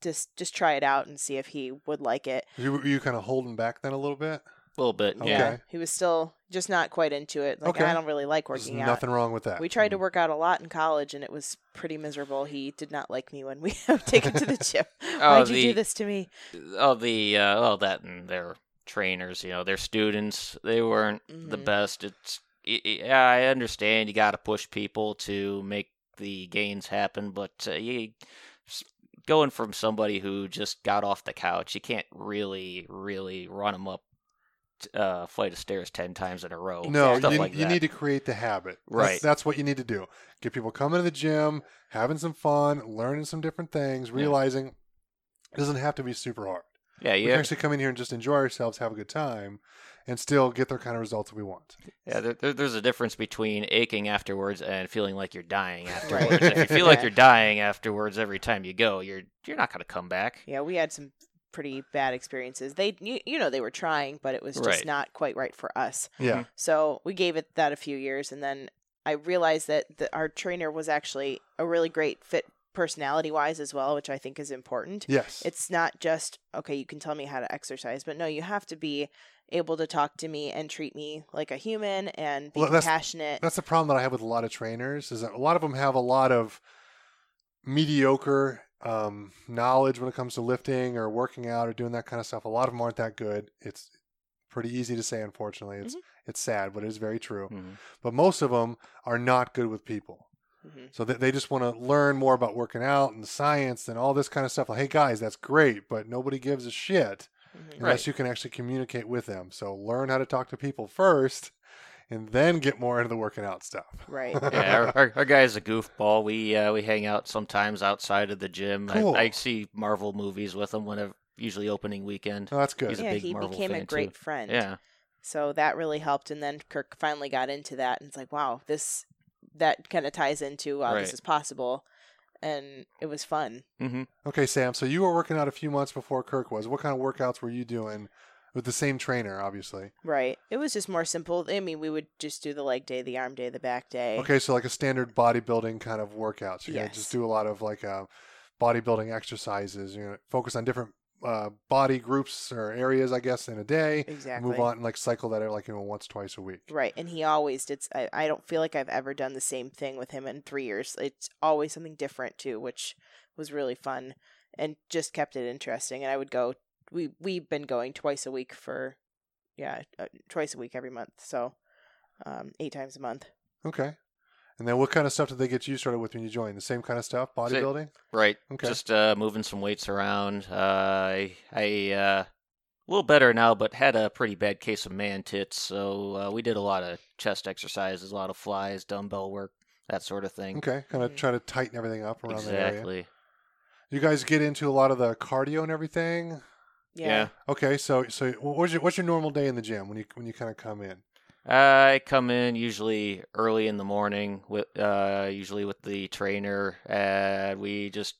just just try it out and see if he would like it. you, were you kind of holding back then a little bit? A little bit, Okay. yeah. He was still just not quite into it. Like Okay. I don't really like There's working out. nothing wrong with that. We tried to work out a lot in college and it was pretty miserable. He did not like me when we (laughs) would take him to the (laughs) gym. Why'd you do this to me? Oh, the uh, well, that and their trainers, you know, their students, they weren't the Mhm. best. It's yeah, I understand you got to push people to make the gains happen, but uh, you going from somebody who just got off the couch, you can't really, really run them up uh, flight of stairs ten times in a row. No, stuff you, like you need to create the habit. That's- Right. That's, what you need to do. Get people coming to the gym, having some fun, learning some different things, realizing it doesn't have to be super hard. Yeah, We can actually come in here and just enjoy ourselves, have a good time, and still get the kind of results that we want. yeah. There, there, there's a difference between aching afterwards and feeling like you're dying (laughs) Right. afterwards. if you feel like you're dying afterwards every time you go, you're you're not going to come back. Yeah, we had some pretty bad experiences. They, you, you know, they were trying, but it was just Right. not quite right for us. Yeah. Mm-hmm. So we gave it that a few years, and then I realized that the, our trainer was actually a really great fit personality wise as well, which I think is important. Yes. It's not just okay, you can tell me how to exercise, but no, you have to be able to talk to me and treat me like a human and be Well, that's- compassionate. That's the problem that I have with a lot of trainers is that a lot of them have a lot of mediocre um, knowledge when it comes to lifting or working out or doing that kind of stuff. A lot of them aren't that good. It's pretty easy to say, unfortunately. It's it's sad, but it is very true. Mhm. But most of them are not good with people. Mhm. So they, they just want to learn more about working out and science and all this kind of stuff. Like, hey guys, that's great, but nobody gives a shit Mhm. unless Right. you can actually communicate with them. So learn how to talk to people first, and then get more into the working out stuff. Right. (laughs) yeah, our, our, our guy's a goofball. We uh, we hang out sometimes outside of the gym. Cool. I, I see Marvel movies with him whenever, usually opening weekend. Oh, that's good. He's a yeah, big he Marvel became a fan, great too. friend. Yeah, So that really helped, and then Kirk finally got into that, and it's like, wow, this that kind of ties into wow, this is possible, and it was fun. hmm Okay, Sam. So you were working out a few months before Kirk was. What kind of workouts were you doing with the same trainer? Obviously. Right. It was just more simple. I mean, we would just do the leg day, the arm day, the back day. Okay, so like a standard bodybuilding kind of workouts. You're Yes. just do a lot of like uh, bodybuilding exercises. You know, focus on different uh, body groups or areas, I guess, in a day. Exactly. Move on and like cycle that out like you know once, twice a week. Right, and he always did. I don't feel like I've ever done the same thing with him in three years. It's always something different too, which was really fun and just kept it interesting. And I would go. We we've been going twice a week for, yeah, uh, twice a week every month. So, um, eight times a month. Okay. And then what kind of stuff did they get you started with when you joined? The same kind of stuff, bodybuilding. right. Okay. Just uh, moving some weights around. Uh, I I uh, a little better now, but had a pretty bad case of man tits. So uh, we did a lot of chest exercises, a lot of flies, dumbbell work, that sort of thing. Okay, kind of Mhm. try to tighten everything up around the area. Exactly. You guys get into a lot of the cardio and everything. Yeah. Yeah. Okay, so so what's your what's your normal day in the gym when you when you kind of come in? I come in usually early in the morning with uh, usually with the trainer, and we just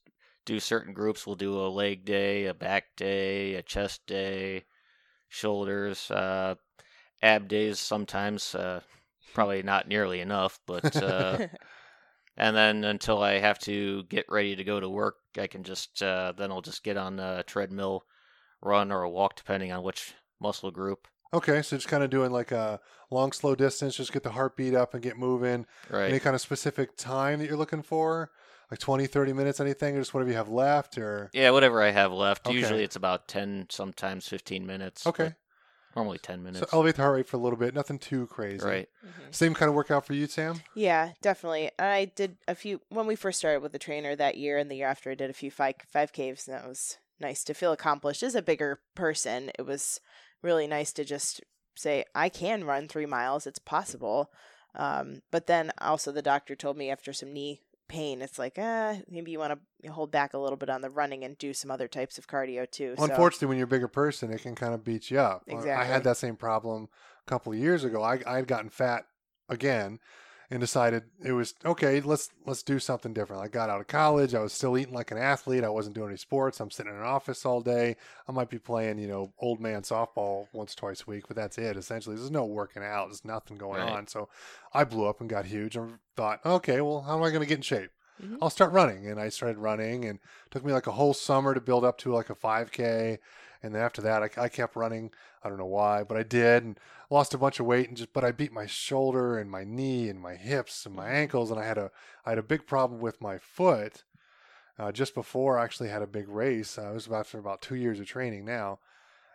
do certain groups. We'll do a leg day, a back day, a chest day, shoulders, uh, ab days sometimes. Uh, probably not nearly enough, but uh, (laughs) and then until I have to get ready to go to work, I can just uh, then I'll just get on a treadmill, run or a walk depending on which muscle group. Okay, so just kind of doing like a long, slow distance, just get the heartbeat up and get moving. Right. Any kind of specific time that you're looking for? Like 20, 30 minutes, anything, or just whatever you have left, or Yeah, whatever I have left. Okay. Usually it's about 10, sometimes 15 minutes. okay. Normally 10 minutes. So minutes. elevate the heart rate for a little bit, nothing too crazy. right. Mhm. Same kind of workout for you, Sam. Yeah, definitely. I did a few when we first started with the trainer that year, and the year after I did a few five five caves, and that was nice to feel accomplished. As a bigger person, it was really nice to just say I can run three miles. It's possible. Um, but then also the doctor told me after some knee pain, it's like, ah, maybe you want to hold back a little bit on the running and do some other types of cardio too. Well, so, unfortunately, when you're a bigger person, it can kind of beat you up. Uh, I had that same problem a couple of years ago. I I had gotten fat again, and decided it was okay. Let's let's do something different. I got out of college. I was still eating like an athlete. I wasn't doing any sports. I'm sitting in an office all day. I might be playing, you know, old man softball once twice a week, but that's it. Essentially, there's no working out. There's nothing going Right. on. So I blew up and got huge, and thought, okay, well, how am I going to get in shape? Mhm. I'll start running. And I started running and it took me like a whole summer to build up to like a 5K. And then after that, I, I kept running. I don't know why, but I did and lost a bunch of weight and just, but I beat my shoulder and my knee and my hips and my ankles. And I had a, I had a big problem with my foot uh, just before I actually had a big race. I was about for about two years of training now.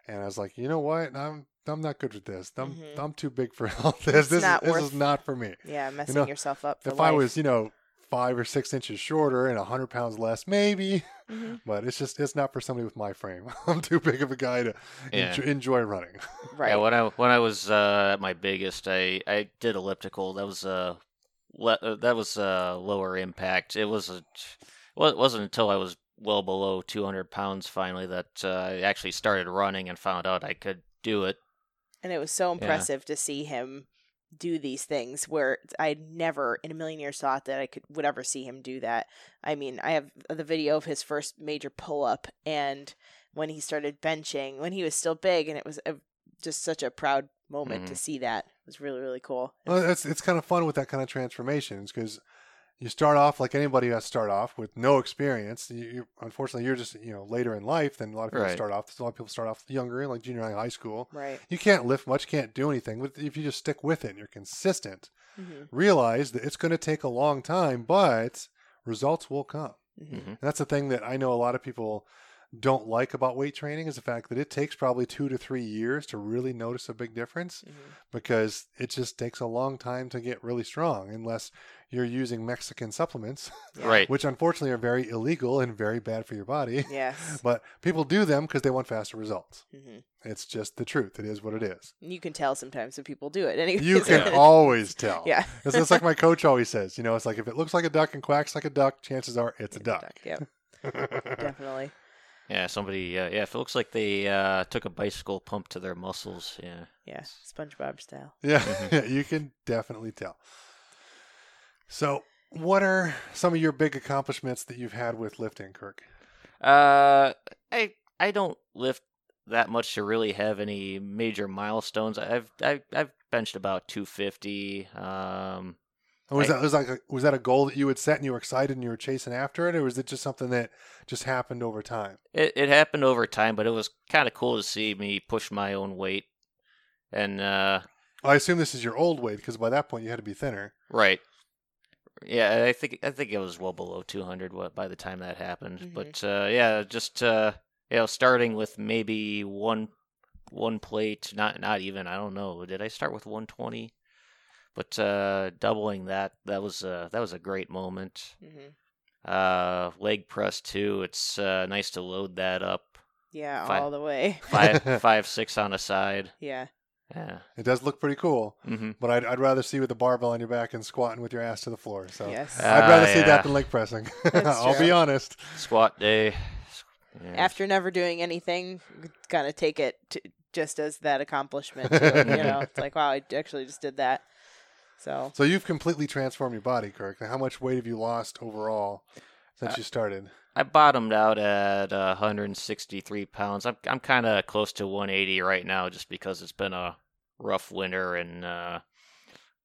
And I was like, you know what? I'm, I'm not good with this. I'm, Mhm. I'm too big for (laughs) all this. This, not is, this is not for me yeah, messing know, yourself up. If I was, you know, five or six inches shorter and a hundred pounds less, maybe. Mhm. But it's just it's not for somebody with my frame. (laughs) I'm too big of a guy to Yeah. enjoy, enjoy running. right. Yeah, when I when I was uh, at my biggest, I, I did elliptical. That was uh, le- uh, that was uh, lower impact. It was a, well, it wasn't until I was well below 200 pounds finally that uh, I actually started running and found out I could do it. And it was so impressive to see him do these things where I never in a million years thought that I could would ever see him do that. I mean, I have the video of his first major pull up and when he started benching when he was still big and it was a, just such a proud moment to mm-hmm. see that. It was really really cool. Well, it's it's kind of fun with that kind of transformations because you start off like anybody has to start off with no experience. You, you unfortunately you're just you know later in life than a lot of people Right. start off. A lot of people start off younger, like junior high, high school. Right. You can't lift much, can't do anything. But if you just stick with it and you're consistent, Mhm. realize that it's going to take a long time, but results will come. Mhm. Mhm. And that's the thing that I know a lot of people don't like about weight training is the fact that it takes probably two to three years to really notice a big difference Mhm. because it just takes a long time to get really strong unless you're using Mexican supplements, Right. which unfortunately are very illegal and very bad for your body. (laughs) Yes. But people do them because they want faster results. hmm It's just the truth. It is what it is. You can tell sometimes when people do it. (laughs) Anyway, You can always tell. Yeah. It's, it's like my coach always says, you know, it's like if it looks like a duck and quacks like a duck, chances are it's a duck. Yep. (laughs) Definitely. Yeah, somebody. Uh, yeah, if it looks like they uh, took a bicycle pump to their muscles. Yeah. Yeah. SpongeBob style. Yeah, Mm-hmm. yeah, (laughs) you can definitely tell. So, what are some of your big accomplishments that you've had with lifting, Kirk? Uh, I I don't lift that much to really have any major milestones. I've I've, I've benched about 250. Um, And was I- that was like a, was that a goal that you had set and you were excited and you were chasing after it, or was it just something that just happened over time? it it happened over time, but it was kind of cool to see me push my own weight. And uh, I assume this is your old weight because by that point you had to be thinner. right, yeah, I think I think it was well below 200 what by the time that happened. Mhm. But uh, yeah, just uh, you know, starting with maybe one one plate, not not even. I don't know. Did I start with 120? But uh, doubling that that was uh, that was a great moment. hmm Uh, leg press too. It's uh, nice to load that up. Yeah, Fi- all the way. (laughs) Five (laughs) five six on a side. Yeah. Yeah. It does look pretty cool, Mm-hmm. but I'd, I'd rather see you with the barbell on your back and squatting with your ass to the floor. So Yes. Uh, I'd rather see that than leg pressing. (laughs) I'll be honest. Squat day. Yeah. After never doing anything, gotta take it to just as that accomplishment. To you know, it's like wow, I actually just did that. So So you've completely transformed your body, Kirk. How much weight have you lost overall since Uh, you started? I bottomed out at uh, 163 pounds. I'm I'm kind of close to 180 right now, just because it's been a rough winter and uh,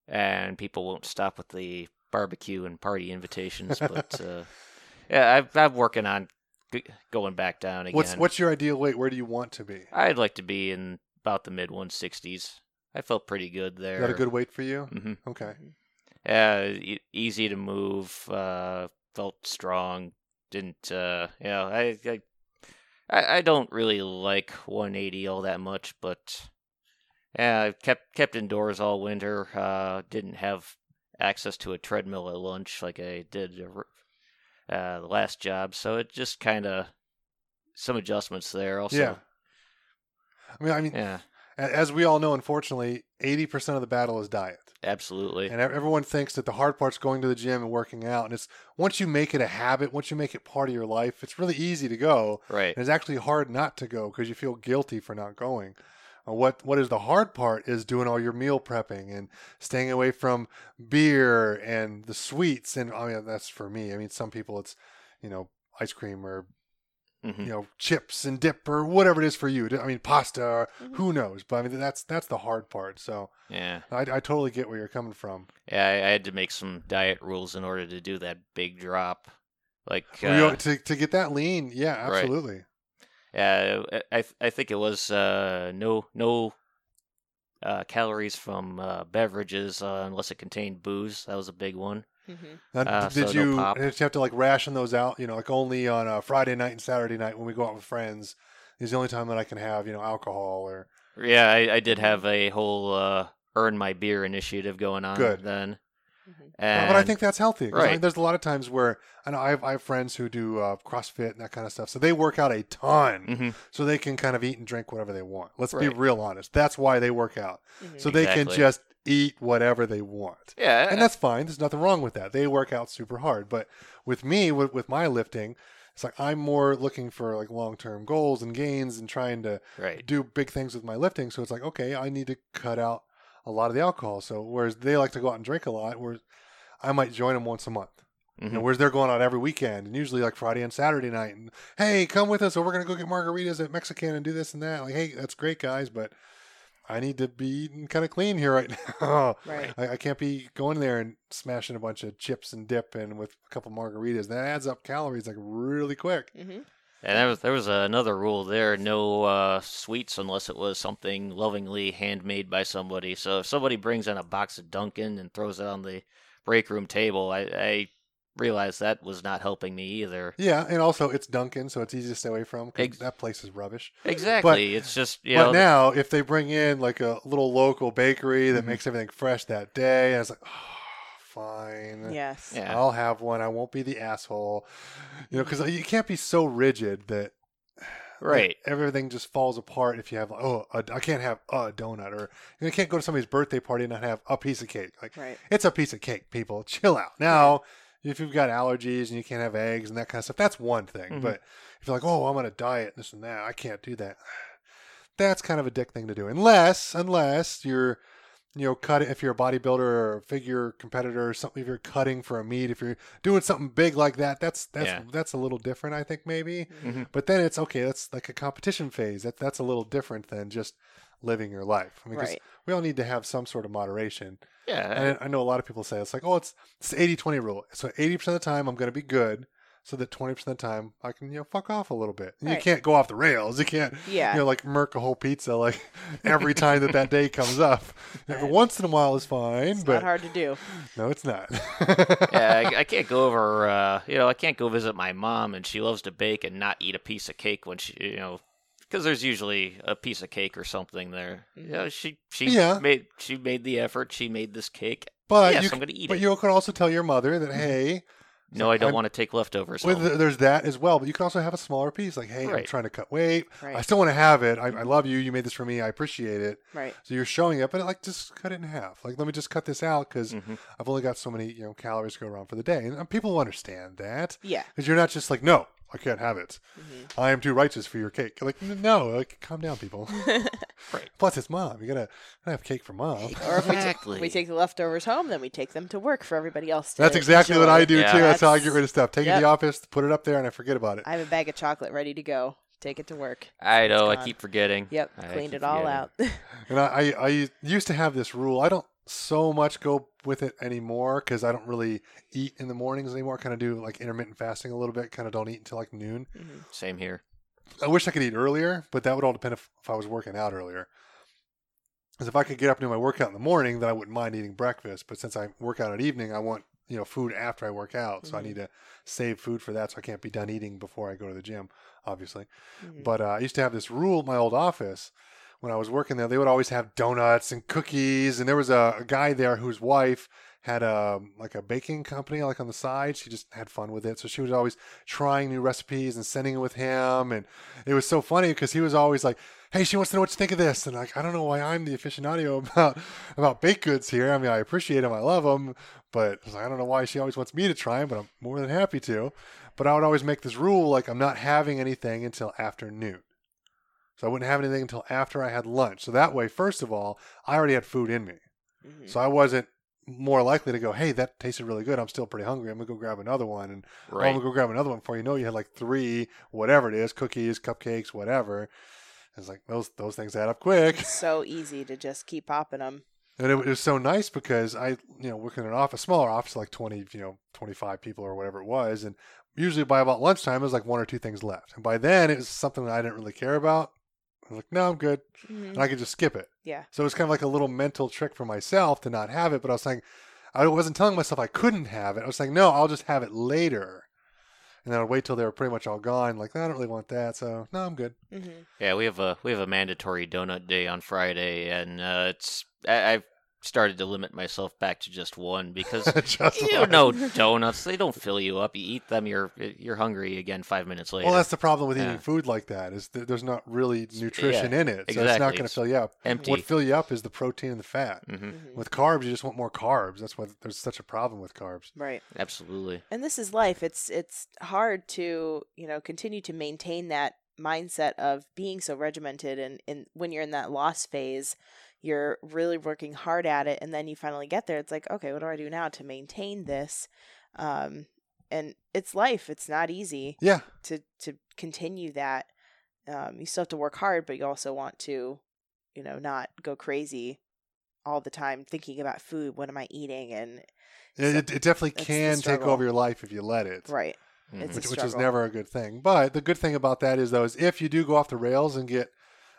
and people won't stop with the barbecue and party invitations. But uh, (laughs) yeah, I've, I'm working on g- going back down again. What's what's your ideal weight? Where do you want to be? I'd like to be in about the mid 160s. I felt pretty good there. Is that a good weight for you? hmm Okay. Yeah, e- easy to move. Uh, felt strong. Didn't uh, know? I, I I don't really like 180 all that much, but yeah, I kept kept indoors all winter. Uh, didn't have access to a treadmill at lunch like I did uh, the last job, so it just kind of some adjustments there. Also, Yeah. I mean, I mean, yeah, as we all know, unfortunately, eighty percent of the battle is diet. absolutely. And everyone thinks that the hard part's going to the gym and working out. And it's once you make it a habit, once you make it part of your life, it's really easy to go. Right. And it's actually hard not to go because you feel guilty for not going. Uh, what what is the hard part is doing all your meal prepping and staying away from beer and the sweets. And I mean that's for me. I mean some people it's you know ice cream or hmm you know chips and dip or whatever it is for you. I mean pasta. Or Mhm. Who knows? But I mean that's that's the hard part. So Yeah. I, I totally get where you're coming from. Yeah, I, I had to make some diet rules in order to do that big drop. Like, Well, know, uh, to to get that lean, yeah, Right. absolutely. yeah, I I think it was uh, no no uh, calories from uh, beverages uh, unless it contained booze. That was a big one. Hmm Now, Uh, did so you pop. did you have to like ration those out? You know, like only on a Friday night and Saturday night when we go out with friends is the only time that I can have you know alcohol or Yeah, I, I did have a whole uh, earn my beer initiative going on Good. then. And, but I think that's healthy. 'cause I Right. mean, there's a lot of times where I know I have, I have friends who do uh, CrossFit and that kind of stuff, so they work out a ton, Mhm. so they can kind of eat and drink whatever they want. Let's be real honest. That's why they work out, so they can just eat whatever they want. yeah, and that's fine. There's nothing wrong with that. They work out super hard. But with me, with, with my lifting, it's like I'm more looking for like long term goals and gains and trying to right. do big things with my lifting. So it's like, okay, I need to cut out a lot of the alcohol. So whereas they like to go out and drink a lot, whereas I might join them once a month. You know, Mhm. whereas they're going out every weekend and usually like Friday and Saturday night. And hey, come with us, or we're gonna go get margaritas at Mexican and do this and that. Like, hey, that's great, guys, but I need to be eating kind of clean here right (laughs) now. Right. I, I can't be going there and smashing a bunch of chips and dip and with a couple margaritas. That adds up calories like really quick. hmm And there was there was another rule there: no uh, sweets unless it was something lovingly handmade by somebody. So if somebody brings in a box of Dunkin' and throws it on the break room table, I, I realized that was not helping me either. Yeah, and also it's Dunkin', so it's easy to stay away from 'cause Ex- that place is rubbish. Exactly. But, it's just you but know now, if they bring in like a little local bakery that Mhm. makes everything fresh that day, I was like, oh, fine. Yes. yeah I'll have one. I won't be the asshole. You know, because you can't be so rigid that (sighs) right. that everything just falls apart if you have, oh, a, I can't have a donut, or you, know, you can't go to somebody's birthday party and not have a piece of cake. Like, Right. it's a piece of cake, people. Chill out. Now, if you've got allergies and you can't have eggs and that kind of stuff, that's one thing. Mhm. But if you're like, oh, I'm on a diet, this and that, I can't do that. (sighs) That's kind of a dick thing to do. Unless, unless you're, you know, cut if you're a bodybuilder or a figure competitor or something. If you're cutting for a meet, if you're doing something big like that, that's that's Yeah. that's a little different, I think maybe. Mhm. But then it's okay. That's like a competition phase. That that's a little different than just living your life. I mean, 'cause Right. we all need to have some sort of moderation. Yeah. And I know a lot of people say it's like, oh, it's it's the 80-20 rule. So 80% of the time I'm going to be good, so that 20% of the time I can, you know, fuck off a little bit. And You can't go off the rails. You can't, Yeah. you know, like murk a whole pizza like (laughs) every time that that day comes up. Every once in a while is fine, it's but not hard to do. no, it's not. yeah, I, (laughs) I can't go over. Uh, you know, I can't go visit my mom, and she loves to bake and not eat a piece of cake when she, you know, because there's usually a piece of cake or something there. You know, she she Yeah. made she made the effort. She made this cake. But yes, you, I'm going to eat but it. you can also tell your mother that, hey, no, I don't I'm- want to take leftovers. Well, there's that as well, but you can also have a smaller piece. Like, hey, I'm trying to cut weight. I still want to have it. I, I love you. You made this for me. I appreciate it. Right. So you're showing it, but like, just cut it in half. Like, let me just cut this out because Mhm. I've only got so many, you know, calories to go around for the day. And people will understand that Yeah. because you're not just like, no, I can't have it. Mhm. I am too righteous for your cake. Like, no, like, calm down, people. (laughs) Right. Plus, it's mom. You gotta, gotta have cake for mom. Or if we, ta- Exactly. we take the leftovers home, then we take them to work for everybody else. To That's exactly what I do Yeah. too. That's, how I get rid of stuff. Take it to the office, put it up there, and I forget about it. I have a bag of chocolate ready to go. Take it to work. I know. I keep forgetting. Yep, I cleaned it all forgetting. out. (laughs) And I, I, I used to have this rule. I don't so much go with it anymore because I don't really eat in the mornings anymore. Kind of do like intermittent fasting a little bit. Kind of don't eat until like noon. Mhm. Same here. I wish I could eat earlier, but that would all depend if, if I was working out earlier. Because if I could get up and do my workout in the morning, then I wouldn't mind eating breakfast. But since I work out at evening, I want you know food after I work out, so I Mhm. need to save food for that. So I can't be done eating before I go to the gym, obviously. Mhm. But uh, I used to have this rule at my old office when I was working there. They would always have donuts and cookies, and there was a, a guy there whose wife had a like a baking company like on the side. She just had fun with it, so she was always trying new recipes and sending it with him. And it was so funny because he was always like, "Hey, she wants to know what you think of this," and like, I don't know why I'm the aficionado (laughs) about about baked goods here. I mean, I appreciate them, I love them, but I, I don't know why she always wants me to try them, but I'm more than happy to. But I would always make this rule like I'm not having anything until afternoon. So I wouldn't have anything until after I had lunch. So that way, first of all, I already had food in me. Mhm. So I wasn't more likely to go, hey, that tasted really good. I'm still pretty hungry. I'm going to go grab another one. And oh, I'm going to go grab another one before you know you had like three, whatever it is, cookies, cupcakes, whatever. It's like those those things add up quick. It's so easy to just keep popping them. And it was so nice because I, you know, working in an office, smaller office, like 20, you know, 25 people or whatever it was. And usually by about lunchtime, it was like one or two things left. And by then, it was something that I didn't really care about. I was like, no, I'm good. Mhm. And I could just skip it. Yeah. So it was kind of like a little mental trick for myself to not have it. But I was saying, I wasn't telling myself I couldn't have it. I was saying, no, I'll just have it later. And then I'd wait till they were pretty much all gone. Like, I don't really want that. So, no, I'm good. Mhm. Yeah, we have a we have a mandatory donut day on Friday, and uh, it's I, I've started to limit myself back to just one because (laughs) Just you one. know donuts they don't fill you up. You eat them, you're you're hungry again five minutes later. Well, that's the problem with eating food like that is that there's not really nutrition in it. So it's not going to fill you up. empty. What fill you up is the protein and the fat. hmm Mhm. With carbs, you just want more carbs. That's why there's such a problem with carbs. Right. Absolutely. and this is life it's it's hard to you know continue to maintain that mindset of being so regimented and, and when you're in that loss phase you're really working hard at it and then you finally get there it's like okay what do i do now to maintain this um and it's life it's not easy Yeah, to to continue that um you still have to work hard but you also want to you know not go crazy all the time thinking about food what am i eating and it, it, it definitely can take over your life if you let it. right Mhm. It's which, which is never a good thing. But the good thing about that is though is if you do go off the rails and get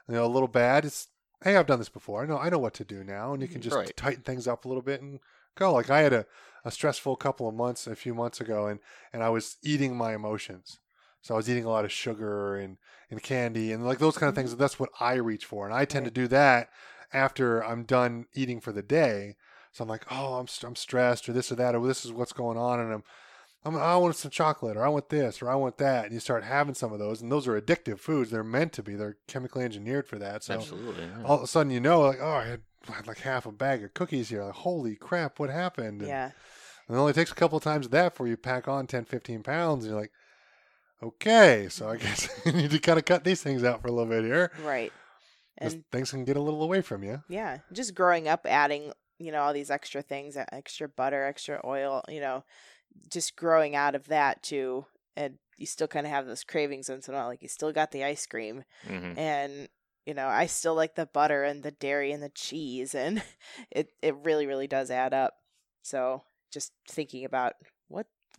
you know a little bad, it's hey I've done this before. I know I know what to do now, and you can mm, just Right. tighten things up a little bit and go. Like I had a, a stressful couple of months a few months ago, and and I was eating my emotions. So I was eating a lot of sugar and, and candy and like those kind of mm-hmm. things. That's what I reach for, and I tend to do that after I'm done eating for the day. So I'm like, oh, I'm st- I'm stressed or this or that or this is what's going on, and I'm I'm, I want some chocolate, or I want this, or I want that, and you start having some of those, and those are addictive foods. They're meant to be. They're chemically engineered for that. So Absolutely. yeah. all of a sudden, you know, like, oh, I had, I had like half a bag of cookies here. Like, holy crap, what happened? And, yeah and it only takes a couple of times of that before you pack on 10, 15 pounds, and you're like, okay, so I guess (laughs) you need to kind of cut these things out for a little bit here. Right. and things can get a little away from you. Yeah, just growing up adding, you know, all these extra things, uh, extra butter, extra oil, you know, just growing out of that too, and you still kind of have those cravings once in a while. Like you still got the ice cream, Mhm. and you know, I still like the butter and the dairy and the cheese, and (laughs) it it really really does add up. So just thinking about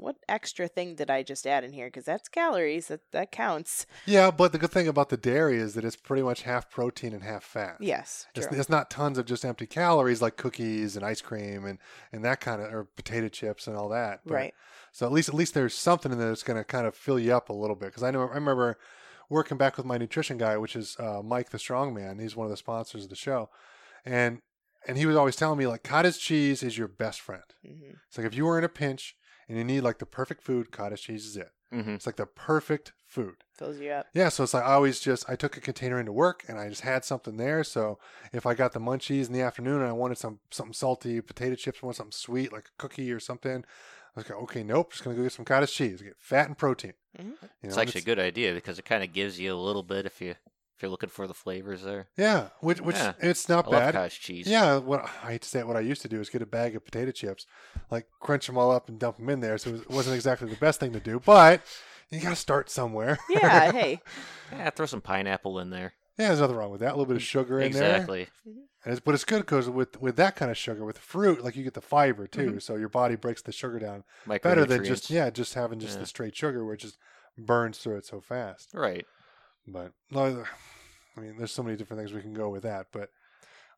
what extra thing did I just add in here? Because that's calories. That that counts. Yeah, but the good thing about the dairy is that it's pretty much half protein and half fat. Yes, It's, true. it's not tons of just empty calories like cookies and ice cream and, and that kind of or potato chips and all that. But- right. So at least at least there's something in there that's going to kind of fill you up a little bit. Because I know I remember working back with my nutrition guy, which is uh, Mike the Strongman. He's one of the sponsors of the show, and and he was always telling me like cottage cheese is your best friend. hmm It's like if you were in a pinch and you need like the perfect food, cottage cheese is it. Mhm. It's like the perfect food. Fills you up. Yeah, so it's like I always just I took a container into work and I just had something there. So if I got the munchies in the afternoon and I wanted some something salty, potato chips, I want something sweet like a cookie or something, I was like, okay, nope, just gonna go get some cottage cheese, get fat and protein. Mhm. You It's know, actually a good idea because it kind of gives you a little bit if you if you're looking for the flavors there. Yeah, which which Yeah. it's not I bad. cottage cheese. Yeah, what I hate to say it, what I used to do is get a bag of potato chips, like crunch them all up and dump them in there. So it was- it wasn't exactly the best thing to do, but you got to start somewhere. Yeah, (laughs) hey. Yeah, throw some pineapple in there. yeah, there's nothing wrong with that. A little bit of sugar in there, Exactly. and it's, but it's good because with with that kind of sugar, with fruit, like you get the fiber too, Mm-hmm. so your body breaks the sugar down better than just yeah, just having just Yeah. the straight sugar, which just burns through it so fast. Right. But I mean, there's so many different things we can go with that, but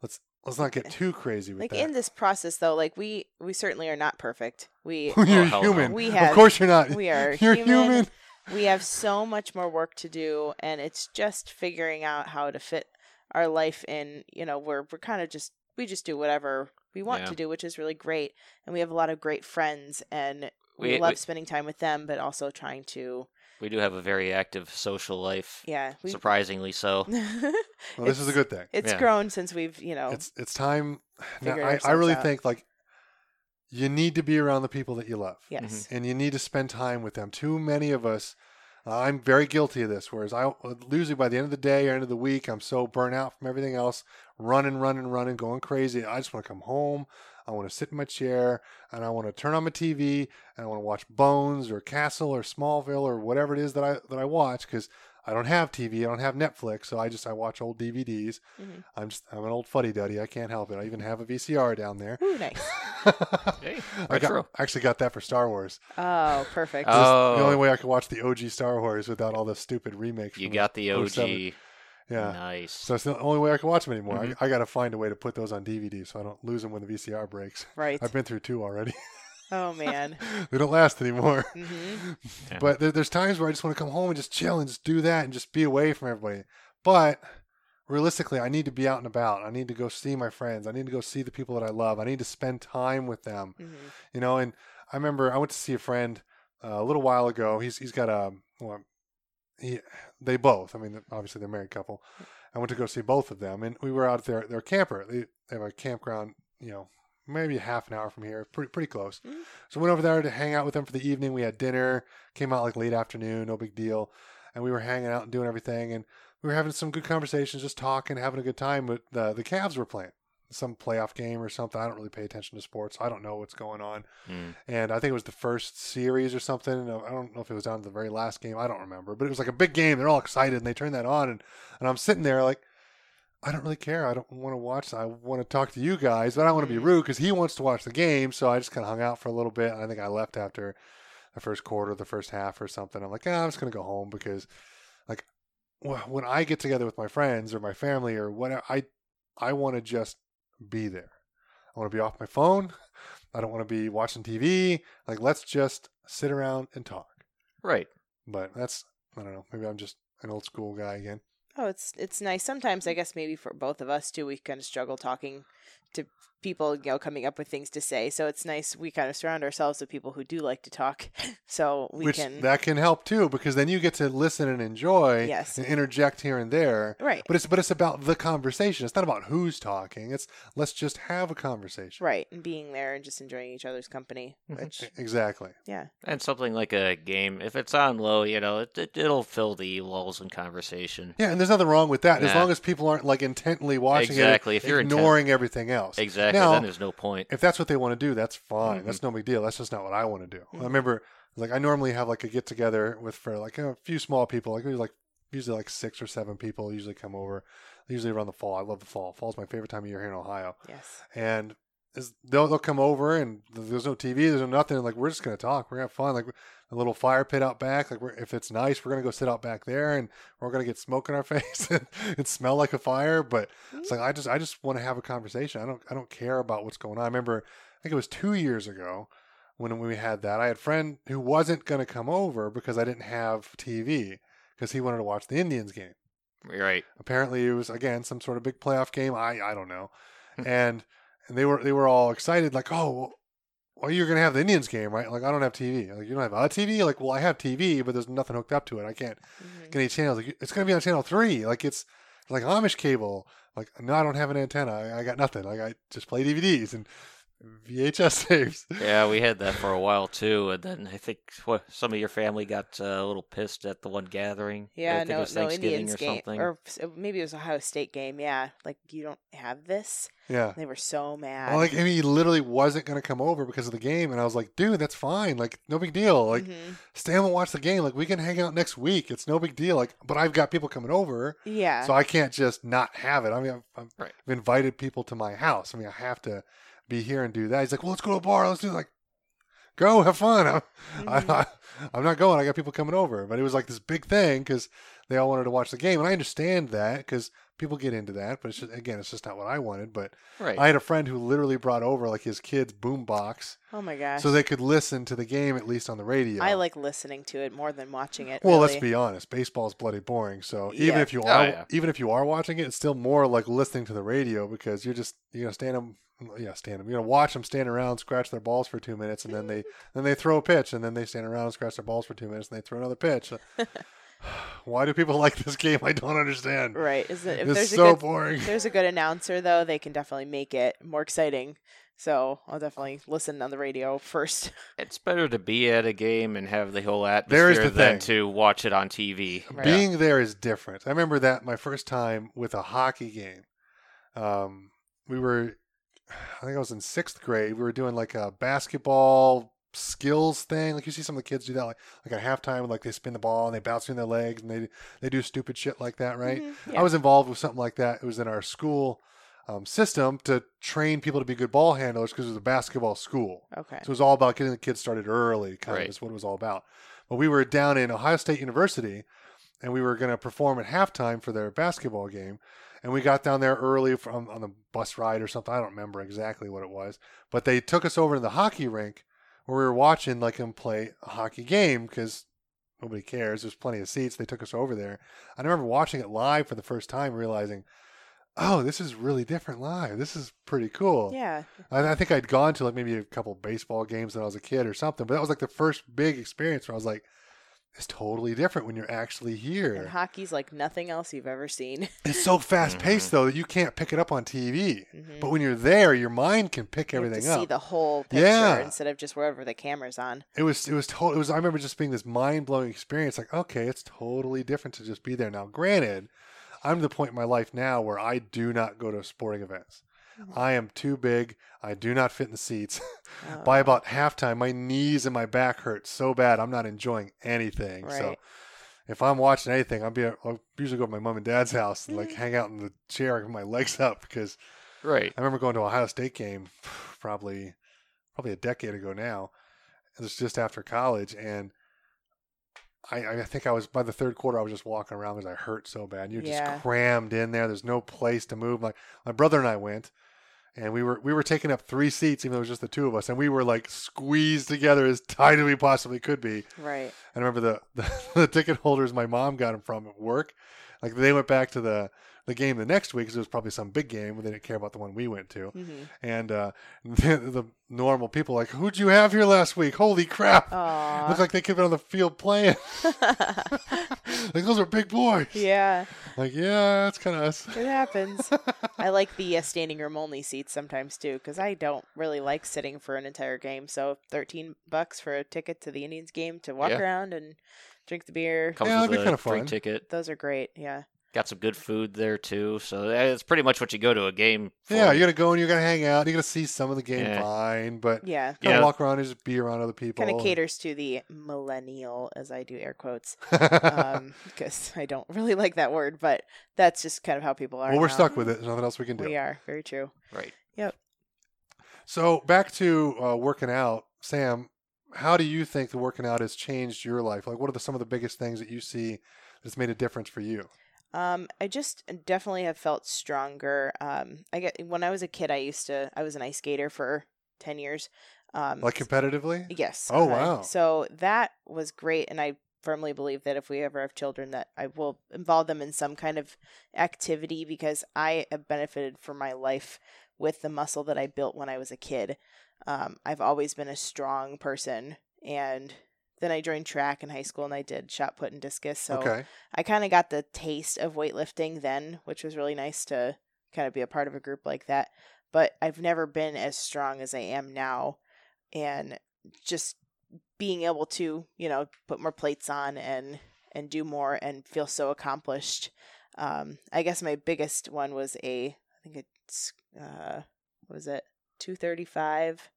let's let's not get too crazy with Like that. in this process though, like we we certainly are not perfect. We (laughs) you're Oh, human. We have, of course you're not. we are (laughs) You're human. human. we have so much more work to do and it's just figuring out how to fit our life in, you know, we're we're kind of just we just do whatever we want Yeah. to do, which is really great. And we have a lot of great friends and we, We- love we- spending time with them, but also trying to We do have a very active social life. yeah, we Surprisingly so. (laughs) Well, this is a good thing. it's Yeah. grown since we've, you know, It's it's time. Now, Figure I, I ourselves really out. think like you need to be around the people that you love, yes. and you need to spend time with them. Too many of us. Uh, I'm very guilty of this. Whereas I usually by the end of the day or end of the week, I'm so burnt out from everything else, running, running, running, going crazy. I just want to come home. I want to sit in my chair and I want to turn on my TV and I want to watch Bones or Castle or Smallville or whatever it is that I that I watch because I don't have TV, I don't have Netflix, so I just I watch old DVDs. Mhm. I'm just I'm an old fuddy duddy. I can't help it. I even have a VCR down there. Ooh, nice. (laughs) Hey, I got. I actually got that for Star Wars. Oh, perfect. Oh. the only way I could watch the OG Star Wars without all the stupid remakes. You got the OG. 07. Yeah. Nice. So it's the only way I can watch them anymore. Mhm. I, I got to find a way to put those on DVD so I don't lose them when the VCR breaks. right. I've been through two already. Oh man. (laughs) they don't last anymore. hmm (laughs) Yeah. But there, there's times where I just want to come home and just chill and just do that and just be away from everybody. But realistically, I need to be out and about. I need to go see my friends. I need to go see the people that I love. I need to spend time with them. hmm You know, and I remember I went to see a friend uh, a little while ago. He's he's got a well, he they both. I mean, obviously they're a married couple. I went to go see both of them, and we were out there at their camper. They, they have a campground, you know, maybe a half an hour from here, pretty pretty close. Mhm. So went over there to hang out with them for the evening. We had dinner. Came out like late afternoon, no big deal, and we were hanging out and doing everything, and we were having some good conversations, just talking, having a good time. But the the Cavs were playing some playoff game or something. I don't really pay attention to sports. I don't know what's going on Mm. and I think it was the first series or something. I don't know if it was down to the very last game. I don't remember, but it was like a big game. They're all excited, and they turn that on, and, and I'm sitting there like, I don't really care. I don't want to watch. I want to talk to you guys, but I don't want to be Mhm. rude because he wants to watch the game. So I just kind of hung out for a little bit. I think I left after the first quarter, the first half, or something. I'm like, ah, I'm just gonna go home because, like, when I get together with my friends or my family or whatever, I I want to just be there. I want to be off my phone. I don't want to be watching TV. Like, let's just sit around and talk. Right. But that's, I don't know. Maybe I'm just an old school guy again. Oh, it's it's nice. Sometimes I guess maybe for both of us too, we kind of struggle talking to people, you know, coming up with things to say. So it's nice we kind of surround ourselves with people who do like to talk, (laughs) so we Which can that can help too, because then you get to listen and enjoy Yes. and interject here and there. right, But it's but it's about the conversation. It's not about who's talking. It's let's just have a conversation. right, and being there and just enjoying each other's company. (laughs) Which Exactly. yeah, And something like a game, if it's on low, you know, it, it, it'll fill the lulls in conversation. Yeah, and there's nothing wrong with that as long as people aren't like intently watching Exactly. it, If you're intent- ignoring everything else. Exactly. Now- then there's no point. if that's what they want to do, that's fine. Mhm. That's no big deal. That's just not what I want to do. I Mhm. remember, like, I normally have like a get together with for like a few small people, like maybe like usually like six or seven people usually come over. Usually around the fall. I love the fall. Fall's my favorite time of year here in Ohio. yes, And is they'll they'll come over and there's no TV, there's no nothing. Like we're just gonna talk. We're gonna have fun. Like a little fire pit out back. Like we're, if it's nice, we're gonna go sit out back there and we're gonna get smoke in our (laughs) face and, and smell like a fire. But it's like I just I just want to have a conversation. I don't I don't care about what's going on. I remember I think it was two years ago when we had that. I had a friend who wasn't gonna come over because I didn't have TV because he wanted to watch the Indians game Right. apparently it was again some sort of big playoff game i i don't know hmm. and and they were they were all excited like oh well, you're gonna have the indians game right? Like i don't have tv like you don't have a tv like well i have tv but there's nothing hooked up to it. I can't Mhm. get any channels. Like it's gonna be on channel three. Like it's like amish cable. Like no i don't have an antenna. I, I got nothing. Like i just play dvds and VHS tapes. Yeah, we had that for a while too, and then I think what, some of your family got uh, a little pissed at the one gathering. I Yeah, think it no, was no Indians or game, something. or maybe it was Ohio State game. Yeah, like you don't have this. Yeah. They were so mad. Well, like I mean, he literally wasn't going to come over because of the game, and I was like, "Dude, that's fine. Like, no big deal. Like, Mhm. stay home and watch the game. Like, we can hang out next week. It's no big deal. Like, but I've got people coming over, yeah, so I can't just not have it. I mean, I've, I've, Right. I've invited people to my house. I mean, I have to be here and do that. He's like, "Well, let's go to a bar. Let's do like, go have fun. (laughs) I'm, Mhm. I, I'm not going. I got people coming over, but it was like this big thing because they all wanted to watch the game, and I understand that because people get into that. But it's just again, it's just not what I wanted. But right. I had a friend who literally brought over like his kid's boombox oh my gosh. so they could listen to the game at least on the radio. I like listening to it more than watching it. Well, let's be honest. Baseball's bloody boring. So even Yeah. if you Oh, are yeah. even if you are watching it, it's still more like listening to the radio because you're just you're gonna stand them. Yeah, stand them. You're gonna watch them stand around, scratch their balls for two minutes, and then they (laughs) then they throw a pitch, and then they stand around and scratch their balls for two minutes, and they throw another pitch. (laughs) (sighs) Why do people (laughs) like this game? I don't understand. right. Is it, if It's there's so a good boring. if there's a good announcer though, they can definitely make it more exciting. So I'll definitely listen on the radio first. (laughs) It's better to be at a game and have the whole There is atmosphere the than thing. to watch it on TV. Right. Being there is different. I remember that my first time with a hockey game. Um, we were, (sighs) I think I was in sixth grade. We were doing like a basketball skills thing. Like you see some of the kids do that, like like at halftime, like they spin the ball and they bounce in their legs and they they do stupid shit like that, right? Mhm, I was involved with something like that. It was in our school um, system to train people to be good ball handlers because it was a basketball school. okay. So it was all about getting the kids started early, kind Right. of is what it was all about. But we were down in Ohio State University and we were going to perform at halftime for their basketball game. And we got down there early from on the bus ride or something. I don't remember exactly what it was, but they took us over to the hockey rink where we were watching like them play a hockey game because nobody cares. There's plenty of seats. They took us over there. I remember watching it live for the first time, realizing, oh, this is really different live. This is pretty cool. Yeah. I, I think I'd gone to like maybe a couple baseball games when I was a kid or something, but that was like the first big experience where I was like, it's totally different when you're actually And here. hockey's like nothing else you've ever seen. (laughs) It's so fast paced though that you can't pick it up on TV. Mhm. But when you're there, your mind can pick You have everything to see the whole picture Yeah. instead of just wherever the camera's on. It was it was total. It was I remember just being this mind blowing experience. Like okay, it's totally different to just be there. Now, granted, I'm to the point in my life now where I do not go to sporting events. I am too big. I do not fit in the seats. (laughs) Oh, By about halftime, my knees and my back hurt so bad. I'm not enjoying anything. So if I'm watching anything, I'll be I'll usually go to my mom and dad's house and like Mm. hang out in the chair with my legs up because Right. I remember going to Ohio State game (sighs) probably probably a decade ago now. It was just after college and I, I think I was by the third quarter I was just walking around because I hurt so bad. You're Yeah. just crammed in there. There's no place to move. Like my brother and I went and we were we were taking up three seats even though it was just the two of us and we were like squeezed together as tight as we possibly could be. Right. I remember the, (laughs) the, the ticket holders my mom got them from at work. Like they went back to the, the game the next week because it was probably some big game, but they didn't care about the one we went to. hmm And uh, (laughs) the, the normal people like, who'd you have here last week? Holy crap! Aw. (laughs) Looks like they could have been on the field playing. (laughs) like those are big boys. yeah, Like yeah, that's kind of us. it happens. I like the uh, standing room only seats sometimes too, because I don't really like sitting for an entire game. So thirteen bucks for a ticket to the Indians game to walk Yeah. around and drink the beer. Comes Yeah, that'd be a kinda fun. ticket. Those are great. Yeah. Got some good food there too. So uh, it's pretty much what you go to a game for. Yeah, you're gonna go and you're gonna hang out. You're gonna see some of the game, Yeah. fine, but Yeah. kind of Yeah. walk around and just be around other people. Kind of caters to the millennial, as I do air quotes, (laughs) um, because I don't (laughs) really like that word, but that's just kind of how people are. well, we're now. stuck with it. There's nothing else we can do. We are very true. Right. Yep. So back to uh, working out, Sam. How do you think the working out has changed your life? Like, what are the, some of the biggest things that you see that's made a difference for you? Um, I just definitely have felt stronger. Um, I get when I was a kid, I used to I was an ice skater for ten years. Um, Like competitively? yes. Oh, uh, wow. So that was great, and I firmly believe that if we ever have children, that I will involve them in some kind of activity because I have benefited from my life with the muscle that I built when I was a kid. Um, I've always been a strong person, and then I joined track in high school, and I did shot put and discus. So okay. I kind of got the taste of weightlifting then, which was really nice to kind of be a part of a group like that. but I've never been as strong as I am now. And just being able to, you know, put more plates on and and do more and feel so accomplished. Um, I guess my biggest one was a, I think it's, uh, what was it, two thirty five,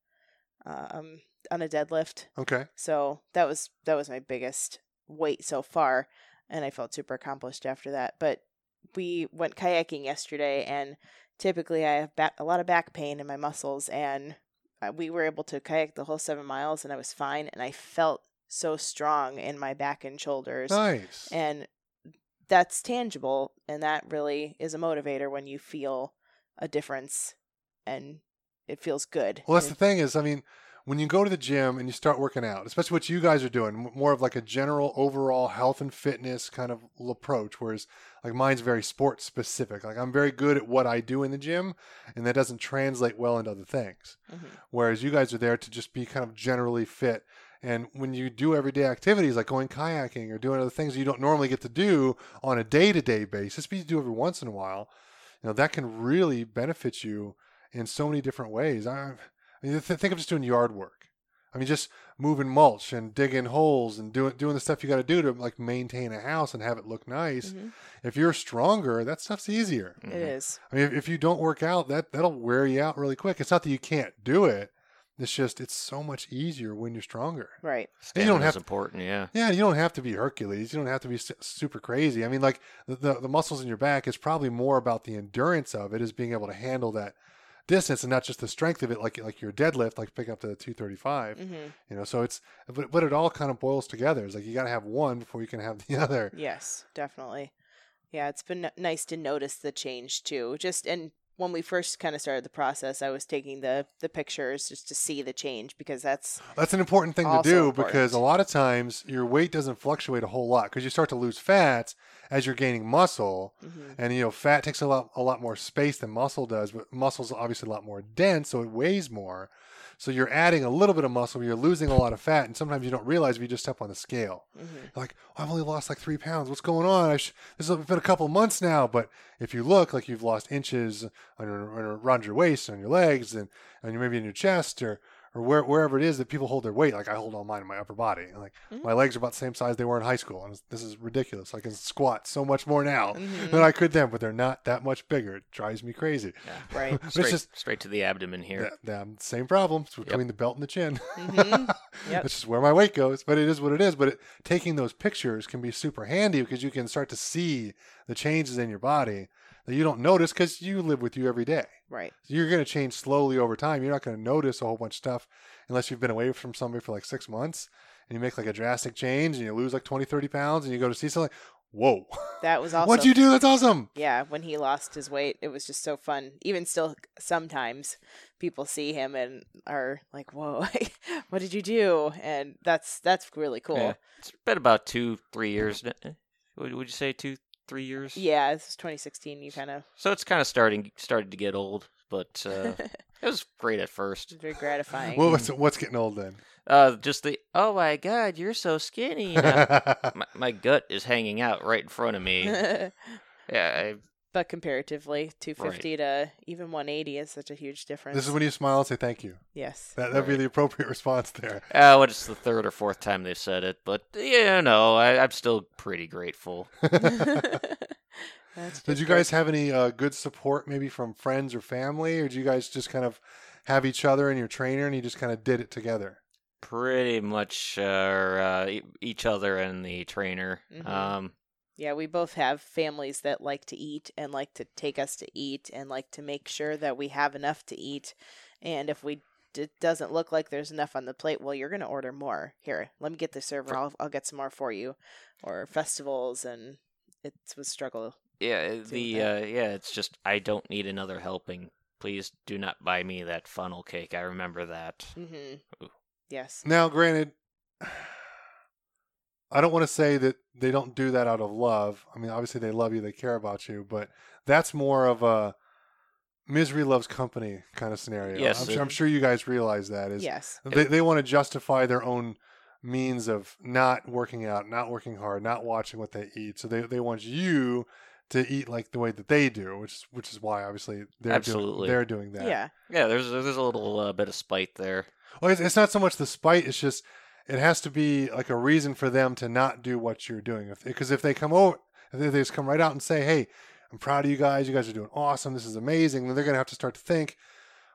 um, on a deadlift. Okay. So that was that was my biggest weight so far, and I felt super accomplished after that. But we went kayaking yesterday, and typically I have back, a lot of back pain in my muscles, and we were able to kayak the whole seven miles, and I was fine, and I felt so strong in my back and shoulders, Nice. and that's tangible, and that really is a motivator when you feel a difference, and it feels good. Well, that's the thing is, I mean, when you go to the gym and you start working out, especially what you guys are doing, more of like a general overall health and fitness kind of approach, whereas like mine's very sports specific. Like I'm very good at what I do in the gym, and that doesn't translate well into other things. Mhm. Whereas you guys are there to just be kind of generally fit. And when you do everyday activities like going kayaking or doing other things you don't normally get to do on a day to day basis, but you do every once in a while, you know, that can really benefit you in so many different ways. I, I mean, th- think of just doing yard work. I mean, just moving mulch and digging holes and doing doing the stuff you got to do to like maintain a house and have it look nice. Mhm. If you're stronger, that stuff's easier. It is. I mean, if, if you don't work out, that that'll wear you out really quick. It's not that you can't do it. It's just it's so much easier when you're stronger. Right. And you don't Stamina's have- important, yeah. Yeah, you don't have to be Hercules. You don't have to be super crazy. I mean, like the, the the muscles in your back is probably more about the endurance of it, is being able to handle that distance and not just the strength of it, like like your deadlift, like picking up to the two thirty five. hmm You know, so it's but but it all kind of boils together. It's like you got to have one before you can have the (laughs) other. Yes, definitely. Yeah, it's been n- nice to notice the change too. Just and when we first kind of started the process, I was taking the the pictures just to see the change because that's That's an important thing to do important. because a lot of times your weight doesn't fluctuate a whole lot because you start to lose fat as you're gaining muscle. mhm, And you know, fat takes a lot a lot more space than muscle does, but muscle's obviously a lot more dense, so it weighs more. So you're adding a little bit of muscle, you're losing a lot of fat, and sometimes you don't realize if you just step on the scale. mhm. You're like, oh, I've only lost like three pounds. What's going on? I sh- this has been a couple months now, but if you look like you've lost inches on your, on your- around your waist, on your legs, and, and maybe in your chest, or or where, wherever it is that people hold their weight. Like I hold all mine in my upper body. And like Mhm. my legs are about the same size they were in high school, and this is ridiculous. I can squat so much more now Mhm. than I could then, but they're not that much bigger. It drives me crazy. Yeah. Right. (laughs) But it's Straight, just straight to the abdomen here. that same problem it's between the belt and the chin. Mhm. (laughs) Yep. That's just where my weight goes. But it is what it is. But it, taking those pictures can be super handy because you can start to see the changes in your body that you don't notice because you live with you every day. Right. So you're going to change slowly over time. You're not going to notice a whole bunch of stuff unless you've been away from somebody for like six months and you make like a drastic change and you lose like 20, 30 pounds and you go to see something. Whoa. That was (laughs) also What'd you do? That's awesome. yeah, when he lost his weight, it was just so fun. Even still, sometimes people see him and are like, "Whoa, (laughs) what did you do?" And that's that's really cool. Yeah. Yeah, It's been about two, three years. n- eh, Would, would you say two, three years? Yeah, this is 2016. You kind of So it's kind of starting started to get old, but uh, (laughs) it was great at first. very gratifying. Well, what's, what's getting old then? Uh, just the oh my god, you're so skinny. (laughs) my, my gut is hanging out right in front of me. (laughs) Yeah, I, but comparatively, 250 to even 180 is such a huge difference. this is when you smile and say thank you. yes. That, that'd be the appropriate (laughs) response there. uh, well, it's the third or fourth time they've said it, but you know, I, I'm still pretty grateful. (laughs) (laughs) That's Did you guys have any uh, good support, maybe from friends or family, or did you guys just kind of have each other and your trainer, and you just kind of did it together? Pretty much uh, uh, e- each other and the trainer. Mhm. Um, Yeah, we both have families that like to eat and like to take us to eat and like to make sure that we have enough to eat. And if we it doesn't look like there's enough on the plate, well, you're going to order more. Here, let me get the server. I'll I'll get some more for you. Or festivals and it's a struggle. yeah, the uh, yeah, it's just I don't need another helping. Please do not buy me that funnel cake. I remember that. Mm-hmm. Yes. Now, granted, I don't want to say that they don't do that out of love. I mean, obviously they love you, they care about you, but that's more of a misery loves company kind of scenario. Yes, I'm, sure, I'm sure you guys realize that is Yes. they they want to justify their own means of not working out, not working hard, not watching what they eat. So they they want you to eat like the way that they do, which is which is why obviously they're Absolutely. doing, they're doing that. Yeah. Yeah, there's there's a little uh, bit of spite there. Well, it's, it's not so much the spite; it's just it has to be like a reason for them to not do what you're doing. Because if, they come over, if they just come right out and say, "Hey, I'm proud of you guys. You guys are doing awesome. This is amazing," then they're gonna have to start to think.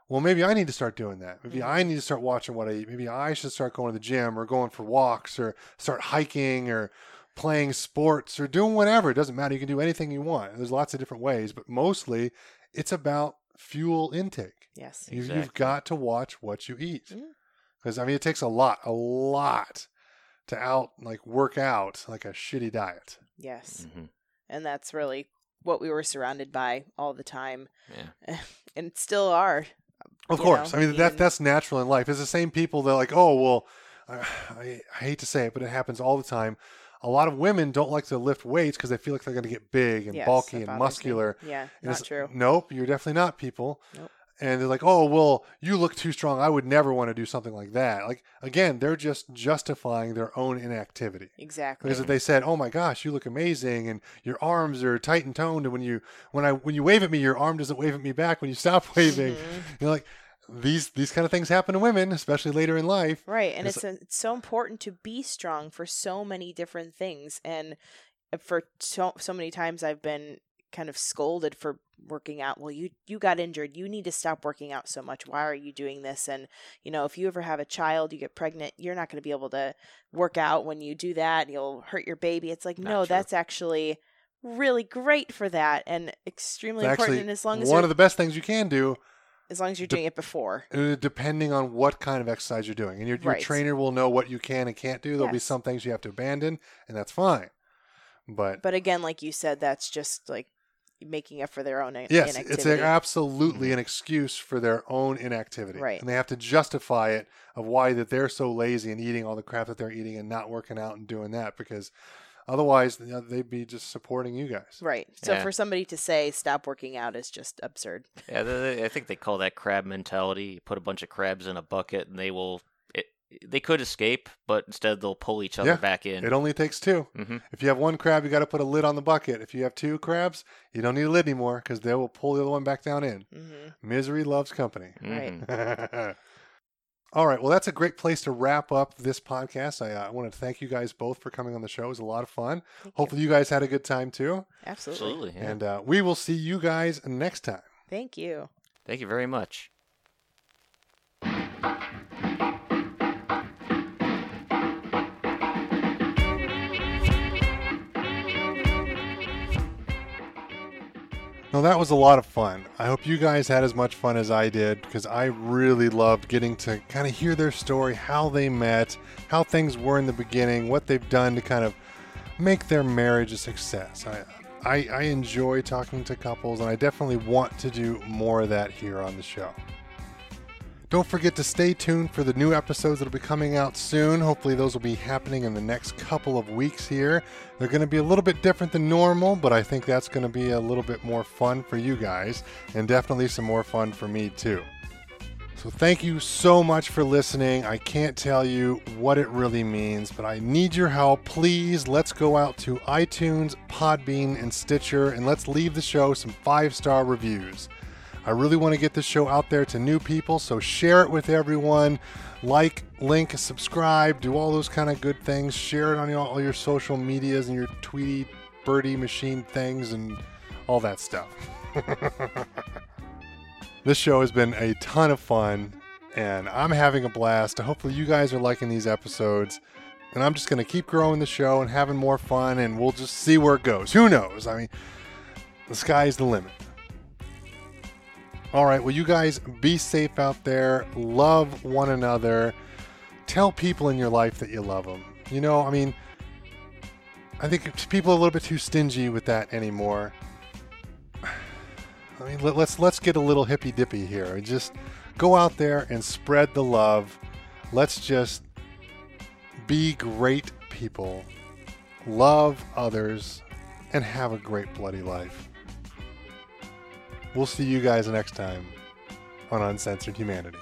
Well, maybe I need to start doing that. Maybe I need to start watching what I eat. Maybe I should start going to the gym or going for walks or start hiking or playing sports or doing whatever. It doesn't matter. You can do anything you want. There's lots of different ways, but mostly it's about fuel intake. Yes. You, Exactly. You've got to watch what you eat. Mhm. Because, I mean, it takes a lot, a lot to out, like, work out like a shitty diet. Yes. hmm And that's really what we were surrounded by all the time Yeah. (laughs) and still are. Of course. know, I mean, that that's natural in life. It's the same people that, like, oh, well, I, I, I hate to say it, but it happens all the time. A lot of women don't like to lift weights because they feel like they're going to get big and Yes, bulky and bothers me. muscular. Yeah, And not it's- true. Nope, you're definitely not people. Nope. And they're like, oh, well, you look too strong. I would never want to do something like that. Like, again, they're just justifying their own inactivity. Exactly. Because if they said, "Oh my gosh, you look amazing, and your arms are tight and toned, and when you when I when you wave at me, your arm doesn't wave at me back when you stop (laughs) waving," Mhm. you're like, these these kind of things happen to women, especially later in life. Right, and It's- it's it's so important to be strong for so many different things, and uh, for so so many times I've been kind of scolded for working out. Well, you you got injured. You need to stop working out so much. Why are you doing this? And you know, if you ever have a child, you get pregnant, you're not going to be able to work out when you do that. You'll hurt your baby. It's like Not no, true. that's actually really great for that and extremely It's important. And as long as one of the best things you can do, as long as you're de- doing it before. uh, depending on what kind of exercise you're doing, and your, your Right. trainer will know what you can and can't do. There'll be some things you have to abandon, and that's fine. But But again, like you said, that's just like making up for their own in- Yes, inactivity. it's a, absolutely mm-hmm. an excuse for their own inactivity. Right. And they have to justify it of why that they're so lazy and eating all the crap that they're eating and not working out and doing that because otherwise you know, they'd be just supporting you guys. Right. So Yeah. for somebody to say stop working out is just absurd. Yeah, they, they- I think they call that crab mentality. You put a bunch of crabs in a bucket, and they will. It, they could escape, but instead they'll pull each other Yeah, back in. It only takes two. hmm If you have one crab, you got to put a lid on the bucket. If you have two crabs, you don't need a lid anymore because they will pull the other one back down in. hmm Misery loves company. Right. (laughs) Mm-hmm. (laughs) All right. Well, that's a great place to wrap up this podcast. I, uh, I want to thank you guys both for coming on the show. It was a lot of fun. Thank Hopefully, you guys had a good time too. Absolutely. Absolutely. Yeah. And uh, we will see you guys next time. Thank you. Thank you very much. No, that was a lot of fun. I hope you guys had as much fun as I did because I really loved getting to kind of hear their story, how they met, how things were in the beginning, what they've done to kind of make their marriage a success. I, I, I enjoy talking to couples, and I definitely want to do more of that here on the show. Don't forget to stay tuned for the new episodes that'll be coming out soon. Hopefully, those will be happening in the next couple of weeks here. They're going to be a little bit different than normal, but I think that's going to be a little bit more fun for you guys, and definitely some more fun for me too. So, thank you so much for listening. I can't tell you what it really means, but I need your help. Please, let's go out to iTunes, Podbean, and Stitcher, and let's leave the show some five star reviews. I really want to get this show out there to new people, so share it with everyone. Like, link, subscribe, do all those kind of good things. Share it on your, all your social medias and your Tweety Birdie machine things and all that stuff. (laughs) this show has been a ton of fun, and I'm having a blast. Hopefully, you guys are liking these episodes. And I'm just going to keep growing the show and having more fun, and we'll just see where it goes. Who knows? I mean, the sky's the limit. All right. Well, you guys be safe out there. Love one another. Tell people in your life that you love them. You know, I mean, I think people are a little bit too stingy with that anymore. I mean, let, let's let's get a little hippy dippy here. Just go out there and spread the love. Let's just be great people, love others, and have a great bloody life. We'll see you guys next time on Uncensored Humanity.